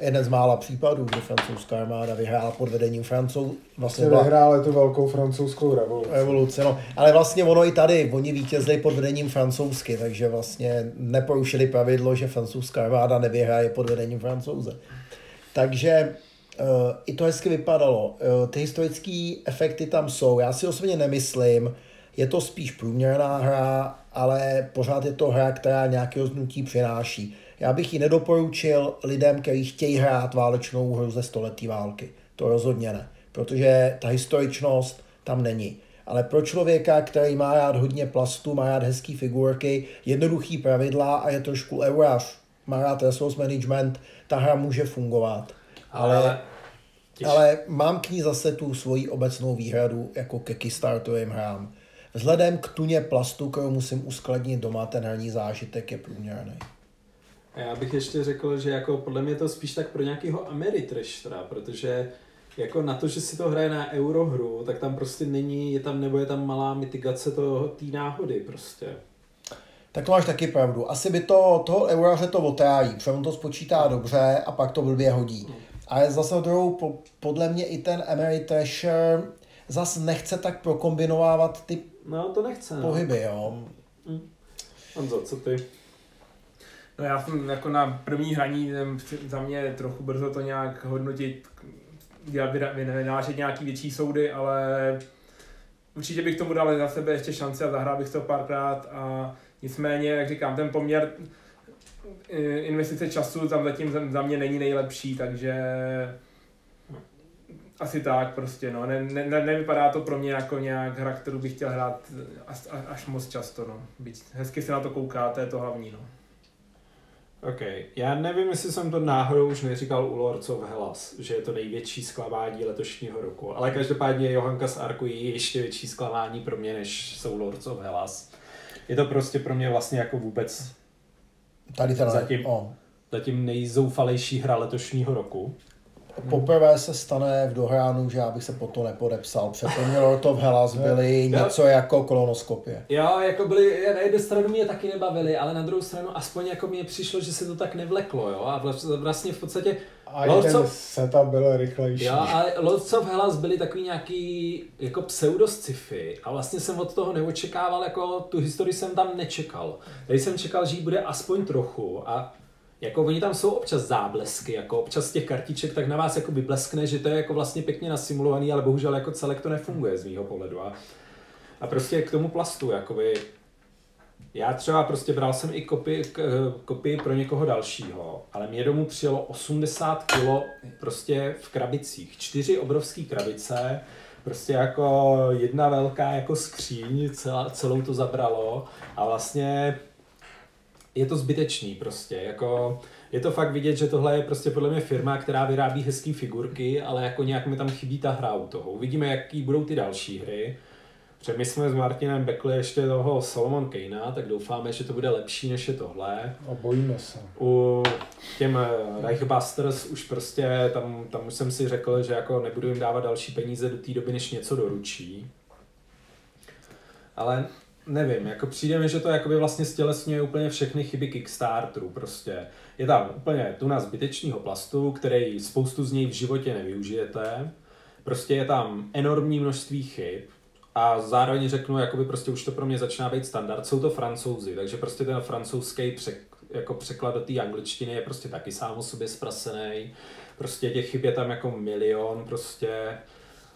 Jeden z mála případů, kdy francouzská armáda vyhrála pod vedením Francouzů. Vlastně byla vyhráli tu velkou francouzskou revoluci. revoluce, no. Ale vlastně ono i tady, oni vítězili pod vedením francouzsky, takže vlastně neporušili pravidlo, že francouzská armáda nevyhraje pod vedením francouze. Takže i to hezky vypadalo. Uh, ty historické efekty tam jsou. Já si osobně nemyslím, je to spíš průměrná hra, ale pořád je to hra, která nějaké roznutí přináší. Já bych ji nedoporučil lidem, kteří chtějí hrát válečnou hru ze století války. To rozhodně ne, protože ta historičnost tam není. Ale pro člověka, který má rád hodně plastu, má rád hezký figurky, jednoduchý pravidla a je trošku eurář, má rád resource management, ta hra může fungovat. Ale, ale, ale mám k ní zase tu svoji obecnou výhradu jako ke Kickstarterovým hrám. Vzhledem k tuně plastu, kterou musím uskladnit doma, ten herní zážitek je průměrný. A já bych ještě řekl, že jako podle mě to spíš tak pro nějakého Ameritrashera, protože jako na to, že si to hraje na eurohru, tak tam prostě není, je tam, nebo je tam malá mitigace toho, té náhody prostě. Tak to máš taky pravdu. Asi by to, toho euroře to otrájí, protože on to spočítá dobře a pak to blbě hodí. Ale zase druhou, po, podle mě i ten Ameritrasher zase nechce tak prokombinovávat ty no, to nechce, no. pohyby, jo. Honzo, co ty? No já jsem jako na první hraní za mě trochu brzo to nějak hodnotit, dělat, vynášet nějaký větší soudy, ale určitě bych tomu dal za sebe ještě šanci a zahrál bych to párkrát a nicméně, jak říkám, ten poměr investice času tam zatím za mě není nejlepší, takže asi tak prostě, no. Ne, ne, nevypadá to pro mě jako nějak hra, kterou bych chtěl hrát až, až moc často, no. Byť hezky se na to kouká, to je to hlavní, no. OK. Já nevím, jestli jsem to náhodou už neříkal u Lords of Hellas, že je to největší zklamání letošního roku, ale každopádně Johanka z Arku je ještě větší zklamání pro mě, než jsou Lords of Hellas. Je to prostě pro mě vlastně jako vůbec Tady ten zatím, oh. zatím nejzoufalejší hra letošního roku. Poprvé se stane v dohránu, že já bych se po to nepodepsal. Před mě Lord of Hellas byly něco jako kolonoskopie. Jo, jako byly, na jednu stranu mě taky nebavili, ale na druhou stranu aspoň jako mi přišlo, že se to tak nevleklo, jo. A vlastně v podstatě a Lords ten of... setup byl rychlejší. Jo, ale Lords of Hellas byly takový nějaký jako pseudo sci-fi a vlastně jsem od toho neočekával, jako tu historii jsem tam nečekal. Tady jsem čekal, že jí bude aspoň trochu a jako oni tam jsou občas záblesky, jako občas z těch kartiček tak na vás jako bleskne, že to je jako vlastně pěkně nasimulovaný, ale bohužel jako celek to nefunguje z mýho pohledu. A, a prostě k tomu plastu, jakoby, já třeba prostě bral jsem i kopii, kopii pro někoho dalšího, ale mě domů přijelo 80 kg prostě v krabicích. Čtyři obrovské krabice, prostě jako jedna velká jako skříň, celá, celou to zabralo a vlastně je to zbytečný prostě, jako je to fakt vidět, že tohle je prostě podle mě firma, která vyrábí hezké figurky, ale jako nějak mi tam chybí ta hra u toho. Uvidíme, jaký budou ty další hry. Protože my jsme s Martinem bekli ještě toho Solomon Kejna, tak doufáme, že to bude lepší než je tohle. A bojíme se. U těm eh, Reichbusters už prostě, tam, tam už jsem si řekl, že jako nebudu jim dávat další peníze do té doby, než něco doručí. Ale nevím, jako přijde mi, že to jakoby vlastně stělesňuje úplně všechny chyby Kickstarteru prostě. Je tam úplně tuna zbytečného plastu, který spoustu z něj v životě nevyužijete. Prostě je tam enormní množství chyb a zároveň řeknu, jakoby prostě už to pro mě začíná být standard. Jsou to francouzi, takže prostě ten francouzský přek, jako překlad do té angličtiny je prostě taky sám o sobě zprasený. Prostě těch chyb je tam jako milion, prostě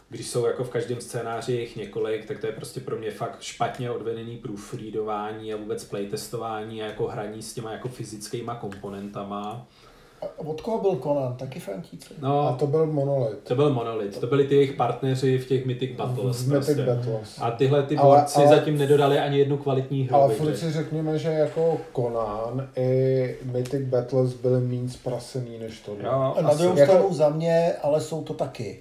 když jsou jako v každém scénáři jich několik, tak to je prostě pro mě fakt špatně odvedený proofreadování a vůbec playtestování a jako hraní s těma jako fyzickýma komponentama. A od koho byl Conan? Taky Frantíci? No, a to byl Monolith. To byl Monolith. To byli ty jejich partneři v těch Mythic Battles. V prostě. Mythic Battles. A tyhle ty borci ale, zatím nedodali ani jednu kvalitní hru. Ale furt si řekněme, že jako Conan i Mythic Battles byly méně zprasený než to. Jo, na druhou jako... stranu za mě, ale jsou to taky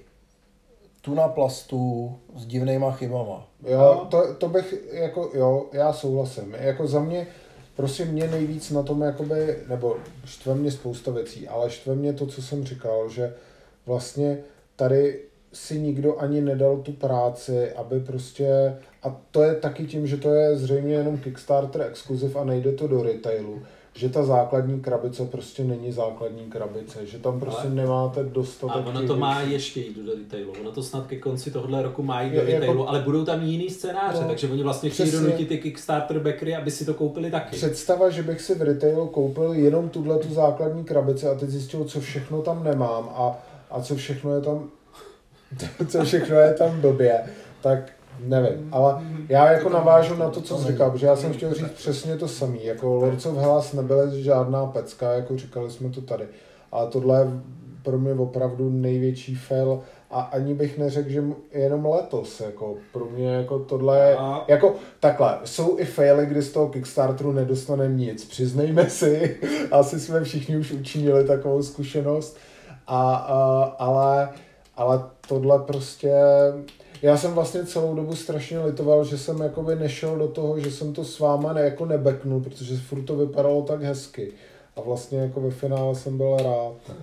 tuna plastu s divnýma chybama. Jo, to, to bych, jako, jo, já souhlasím. Jako za mě, prostě mě nejvíc na tom, jakoby, nebo štve mě spousta věcí, ale štve mě to, co jsem říkal, že vlastně tady si nikdo ani nedal tu práci, aby prostě, a to je taky tím, že to je zřejmě jenom Kickstarter exkluziv a nejde to do retailu, že ta základní krabice prostě není základní krabice, že tam prostě ale, nemáte dostatek. A ono to má ještě jít do detailu. Ono to snad ke konci tohohle roku má jít do je, detailu, jako, ale budou tam jiný scénáře, no, takže oni vlastně chtějí donutit ty Kickstarter backery, aby si to koupili taky. Představa, že bych si v retailu koupil jenom tuhle tu základní krabici a teď zjistil, co všechno tam nemám a, a co všechno je tam co všechno je tam blbě, tak Nevím, ale já jako navážu na to, co jsi říkal, protože já jsem chtěl říct přesně to samé. Jako Lords of Hellas nebyly žádná pecka, jako říkali jsme to tady. Ale tohle je pro mě opravdu největší fail a ani bych neřekl, že jenom letos, jako pro mě jako tohle je, A- jako takhle, jsou i faily, kdy z toho Kickstarteru nedostaneme nic, přiznejme si, asi jsme všichni už učinili takovou zkušenost, a, a, ale, ale tohle prostě, já jsem vlastně celou dobu strašně litoval, že jsem jakoby nešel do toho, že jsem to s váma ne, jako nebeknul, protože furt to vypadalo tak hezky. A vlastně jako ve finále jsem byl rád.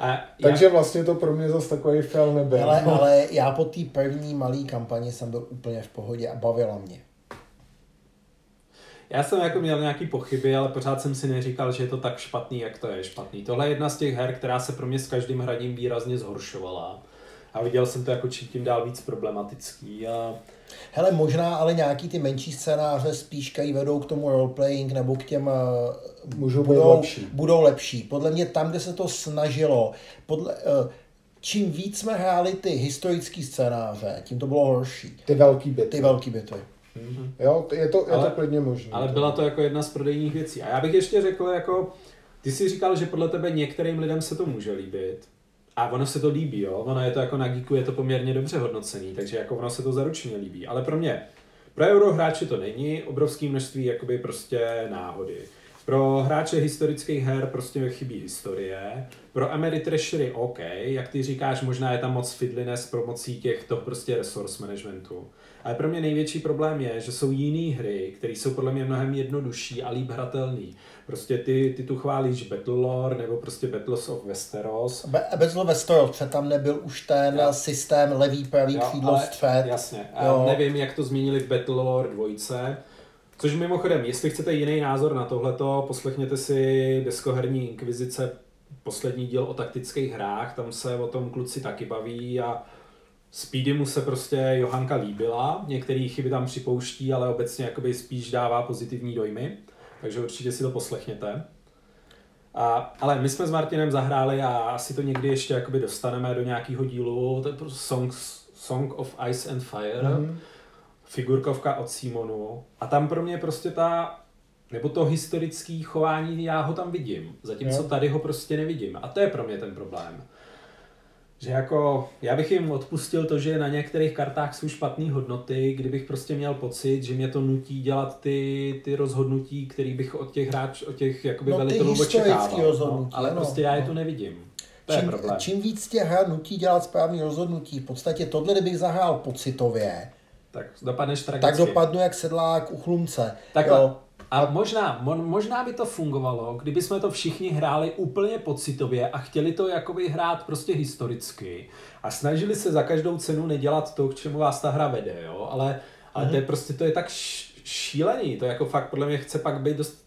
A já- Takže vlastně to pro mě zase takový fail nebyl. Ale, ale já po té první malé kampani jsem byl úplně v pohodě a bavila mě. Já jsem jako měl nějaký pochyby, ale pořád jsem si neříkal, že je to tak špatný, jak to je špatný. Tohle je jedna z těch her, která se pro mě s každým hraním výrazně zhoršovala. A viděl jsem to jako čím tím dál víc problematický. A Hele, možná ale nějaký ty menší scénáře spíš vedou k tomu roleplaying nebo k těm eh, Můžou být budou, lepší. budou lepší. Podle mě tam, kde se to snažilo, podle, eh, čím víc jsme hráli ty historické scénáře, tím to bylo horší. Ty velký byty. Ty velký bitvy. Jo, je to, je Ale- to klidně možné. Ale byla to jako jedna z prodejních věcí. A já bych ještě řekl, jako, ty jsi říkal, že podle tebe některým lidem se to může líbit. A ono se to líbí, jo. Ono je to jako na Geeku je to poměrně dobře hodnocený, takže jako ono se to zaručeně líbí. Ale pro mě, pro eurohráče to není obrovské množství jakoby prostě náhody. Pro hráče historických her prostě chybí historie. Pro Ameritrashery OK, jak ty říkáš, možná je tam moc fiddliness pomocí těchto prostě resource managementu. Ale pro mě největší problém je, že jsou jiné hry, které jsou podle mě mnohem jednodušší a líp hratelný. Prostě ty, ty tu chválíš Battlelore nebo prostě Battles of Westeros. Be- Bezlo Westeros, protože tam nebyl už ten Jo. systém levý, pravý Jo, křídlo, střed. Jasně. A Jo. nevím, jak to změnili v Battlelore 2. Což mimochodem, jestli chcete jiný názor na tohleto, poslechněte si Deskoherní inkvizice, poslední díl o taktických hrách, tam se o tom kluci taky baví a Speedy mu se prostě Johanka líbila, některé chyby tam připouští, ale obecně jakoby spíš dává pozitivní dojmy, takže určitě si to poslechněte. A, ale my jsme s Martinem zahráli a asi to někdy ještě jakoby dostaneme do nějakého dílu, to je prostě Songs, Song of Ice and Fire, mm. figurkovka od Simonu. A tam pro mě prostě ta, nebo to historické chování, já ho tam vidím, zatímco Jo. tady ho prostě nevidím. A to je pro mě ten problém. Že jako, já bych jim odpustil to, že na některých kartách jsou špatné hodnoty, kdybych prostě měl pocit, že mě to nutí dělat ty, ty rozhodnutí, který bych od těch hráč, od těch jakoby No, velitelů očekával. rozhodnutí, no, ale ano. prostě já je No. tu nevidím. To čím, čím víc tě hra nutí dělat správný rozhodnutí, v podstatě tohle, kdybych zahrál pocitově, Tak dopadneš tragicky. tak dopadnu jak sedlák u chlumce. Takhle. Jo. A možná, mo, možná by to fungovalo, kdyby jsme to všichni hráli úplně pocitově a chtěli to jakoby hrát prostě historicky a snažili se za každou cenu nedělat to, k čemu vás ta hra vede, jo, ale, ale to je prostě, to je tak šílený, to jako fakt podle mě chce pak být dost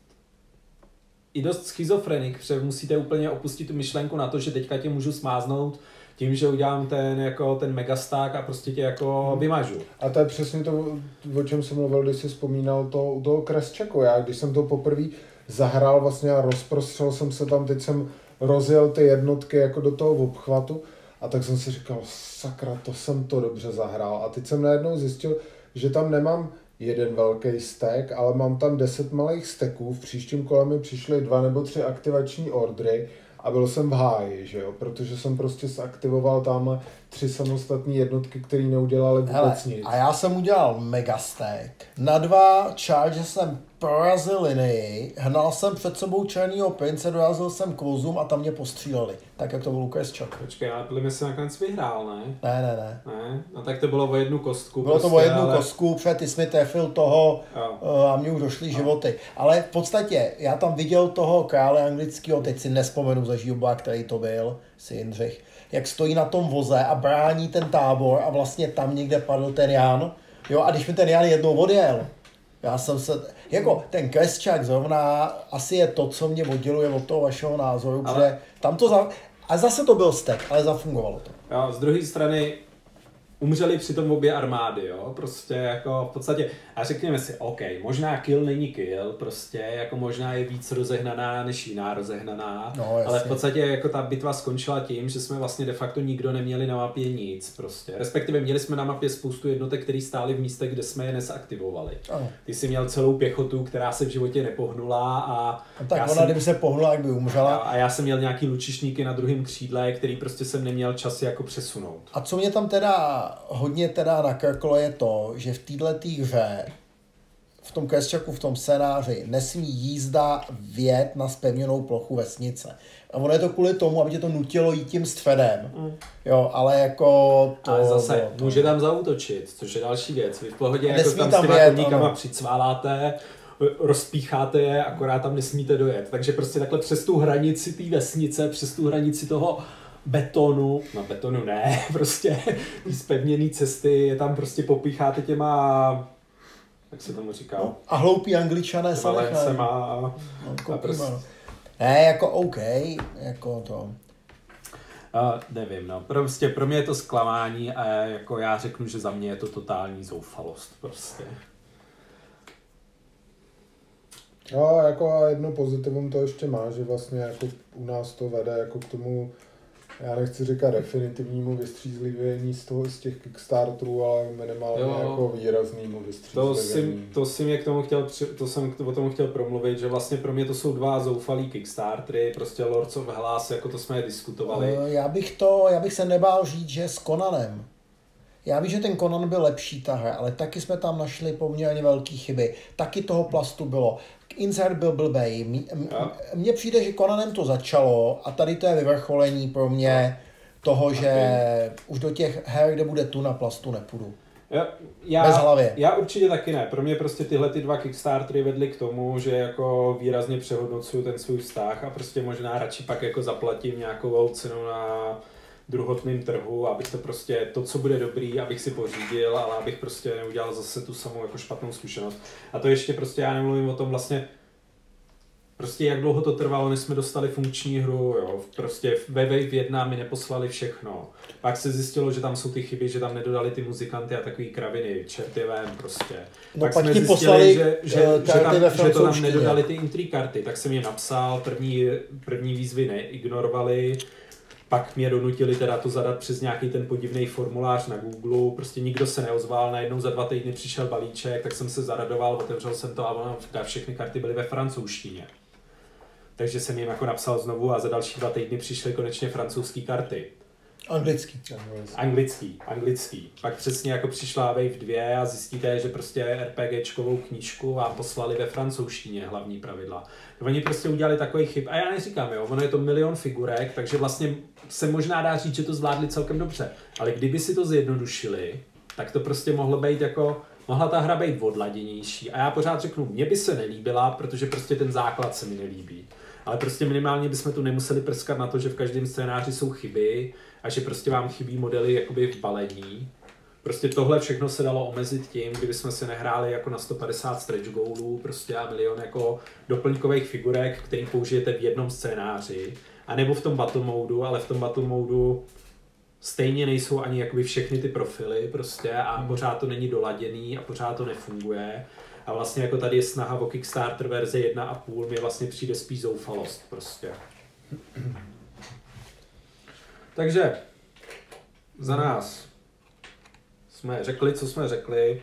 i dost schizofrenik, protože musíte úplně opustit tu myšlenku na to, že teďka tě můžu smáznout tím, že udělám ten, jako, ten megasták a prostě tě jako vymažu. A to je přesně to, o čem jsem mluvil, když jsi vzpomínal to, u toho Crestchecku. Já, když jsem to poprvé zahrál vlastně a rozprostřel jsem se tam, teď jsem rozjel ty jednotky jako do toho obchvatu a tak jsem si říkal, sakra, to jsem to dobře zahrál. A teď jsem najednou zjistil, že tam nemám jeden velký stek, ale mám tam deset malých steků. V příštím kole mi přišly dva nebo tři aktivační ordry a byl jsem v háji, že jo, protože jsem prostě zaktivoval tamhle tři samostatné jednotky, které neudělaly vůbec Hele, nic. a já jsem udělal megastack. Na dva charge jsem prorazil linii, hnal jsem před sebou černýho prince, dorazil jsem k vozům a tam mě postříleli. Tak jak to byl Lucas Chuck. Počkej, ale podle mě se nakonec vyhrál, ne? Ne, ne, ne. Ne? No tak to bylo o jednu kostku. Bylo to prostě, o jednu ale... kostku, protože ty jsi mi trefil toho Jo. eh, a mě už došly životy. Ale v podstatě, já tam viděl toho krále anglického, teď si nespomenu za žíba, který to byl, si Jindřich, jak stojí na tom voze a brání ten tábor a vlastně tam někde padl ten Jan. Jo, a když mi ten Jan jednou odjel, já jsem se, jako ten Kresčák zrovna asi je to, co mě odděluje od toho vašeho názoru, Ale- ale... tam to za, a zase to byl stek, ale zafungovalo to. Jo, z druhé strany, umřeli přitom obě armády, jo, prostě jako v podstatě, a řekněme si, OK, možná kill není kill, prostě jako možná je víc rozehnaná než jiná rozehnaná, No, ale v podstatě jako ta bitva skončila tím, že jsme vlastně de facto nikdo neměli na mapě nic, prostě, respektive měli jsme na mapě spoustu jednotek, které stály v místech, kde jsme je nesaktivovali. Ano. Ty jsi měl celou pěchotu, která se v životě nepohnula a No tak ona, jsem- kdyby se pohnula, jak by umřela. a já jsem měl nějaký lučišníky na druhém křídle, který prostě jsem neměl čas jako přesunout. A co mě tam teda hodně teda nakrklo je to, že v této hře, v tom Kresčaku, v tom scénáři, nesmí jízda vjet na spevněnou plochu vesnice. A ono je to kvůli tomu, aby tě to nutilo jít tím středem. Jo, ale jako to... Ale zase to, může tam zautočit, což je další věc. Vy v pohodě jako tam, tam s těma koníkama přicváláte, rozpícháte je, akorát tam nesmíte dojet. Takže prostě takhle přes tu hranici té vesnice, přes tu hranici toho betonu, no betonu ne, prostě té zpevněné cesty, je tam prostě popícháte těma, jak se tomu říká, No, a hloupí angličané se nechají. a, No, a koupíme, prostě, no. Ne, jako OK, jako to. a nevím, no, prostě pro mě je to zklamání a jako já řeknu, že za mě je to totální zoufalost prostě. No, jako a jedno pozitivum to ještě má, že vlastně jako u nás to vede jako k tomu, já nechci říkat definitivnímu vystřízlivění z, toho, z těch Kickstarterů, ale minimálně Jo. jako výraznému To vystřízlivění. si, to si mě k tomu chtěl, to jsem k- o tom chtěl promluvit, že vlastně pro mě to jsou dva zoufalý Kickstartery, prostě Lords of Hellas, jako to jsme je diskutovali. Eh, Já bych to, já bych se nebál říct, že s Conanem. Já vím, že ten Conan byl lepší ta hra, ale taky jsme tam našli poměrně velké chyby. Taky toho plastu bylo. Insert byl blbej. M-. Mně přijde, že Conanem to začalo a tady to je vyvrcholení pro mě toho, že už do těch her, kde bude tu na plastu, nepůjdu. Já, já, Bez hlavy. Já určitě taky ne. Pro mě prostě tyhle ty dva Kickstartery vedly k tomu, že jako výrazně přehodnocuju ten svůj vztah a prostě možná radši pak jako zaplatím nějakou cenu na druhotném trhu, abych to prostě, to, co bude dobrý, abych si pořídil, ale abych prostě neudělal zase tu samou jako špatnou zkušenost. A to ještě prostě já nemluvím o tom vlastně, prostě jak dlouho to trvalo, než jsme dostali funkční hru, jo. Prostě ve Wave 1 mi neposlali všechno. Pak se zjistilo, že tam jsou ty chyby, že tam nedodali ty muzikanty a takový kraviny, čerty vén prostě. No, pak jsme ti zjistili, poslali, že, že, eh, že, karty tam, že to tam nedodali ty entry karty, tak jsem je napsal, první, první výzvy neignorovali, pak mě donutili teda to zadat přes nějaký ten podivný formulář na Google, prostě nikdo se neozval, najednou za dva týdny přišel balíček, tak jsem se zaradoval, otevřel jsem to a ono, všechny karty byly ve francouzštině. Takže jsem jim jako napsal znovu a za další dva týdny přišly konečně francouzské karty. Anglicky. Anglický, anglický. Pak přesně jako přišla Wave 2 a zjistíte, že prostě RPGčkovou knížku vám poslali ve francouzštině hlavní pravidla. Oni prostě udělali takový chyb. A já neříkám, jo, ono je to milion figurek, takže vlastně se možná dá říct, že to zvládli celkem dobře. Ale kdyby si to zjednodušili, tak to prostě mohlo být jako, mohla ta hra být odladěnější. A já pořád řeknu, mně by se nelíbila, protože prostě ten základ se mi nelíbí. Ale prostě minimálně bychom tu nemuseli prskat na to, že v každém scénáři jsou chyby a že prostě vám chybí modely jakoby v balení. Prostě tohle všechno se dalo omezit tím, kdyby jsme se nehráli jako na 150 stretch goalů prostě a milion jako doplňkových figurek, který použijete v jednom scénáři. A nebo v tom battle modu, ale v tom battle modu stejně nejsou ani jakoby všechny ty profily prostě a pořád to není doladěný a pořád to nefunguje. A vlastně jako tady je snaha o Kickstarter verze 1.5, mi vlastně přijde spíš zoufalost prostě. Takže za nás jsme řekli, co jsme řekli.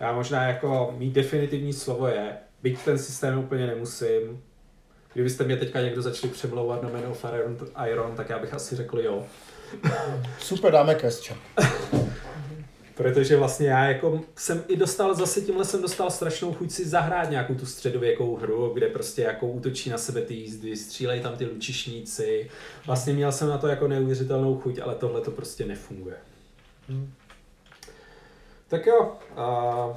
Já možná jako mít definitivní slovo je, byť ten systém úplně nemusím. Kdybyste mě teďka někdo začali přemlouvat na Man of Iron, Iron, tak já bych asi řekl jo. Super, dáme Kresčak. Protože vlastně já jako jsem i dostal, zase tímhle jsem dostal strašnou chuť si zahrát nějakou tu středověkou hru, kde prostě jako útočí na sebe ty jízdy, střílejí tam ty lučišníci. Vlastně měl jsem na to jako neuvěřitelnou chuť, ale tohle to prostě nefunguje. Tak jo, a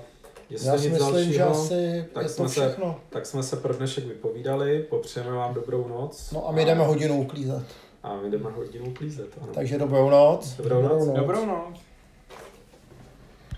jestli Já si nic myslím, že dalšího, asi tak je to jsme se- všechno. tak jsme se pro dnešek vypovídali, popřejeme vám dobrou noc. No a my jdeme hodinu uklízet. A my jdeme hodinu uklízet. Ano. Takže dobrou noc. Dobrou noc. Dobrou noc. Dobrou noc.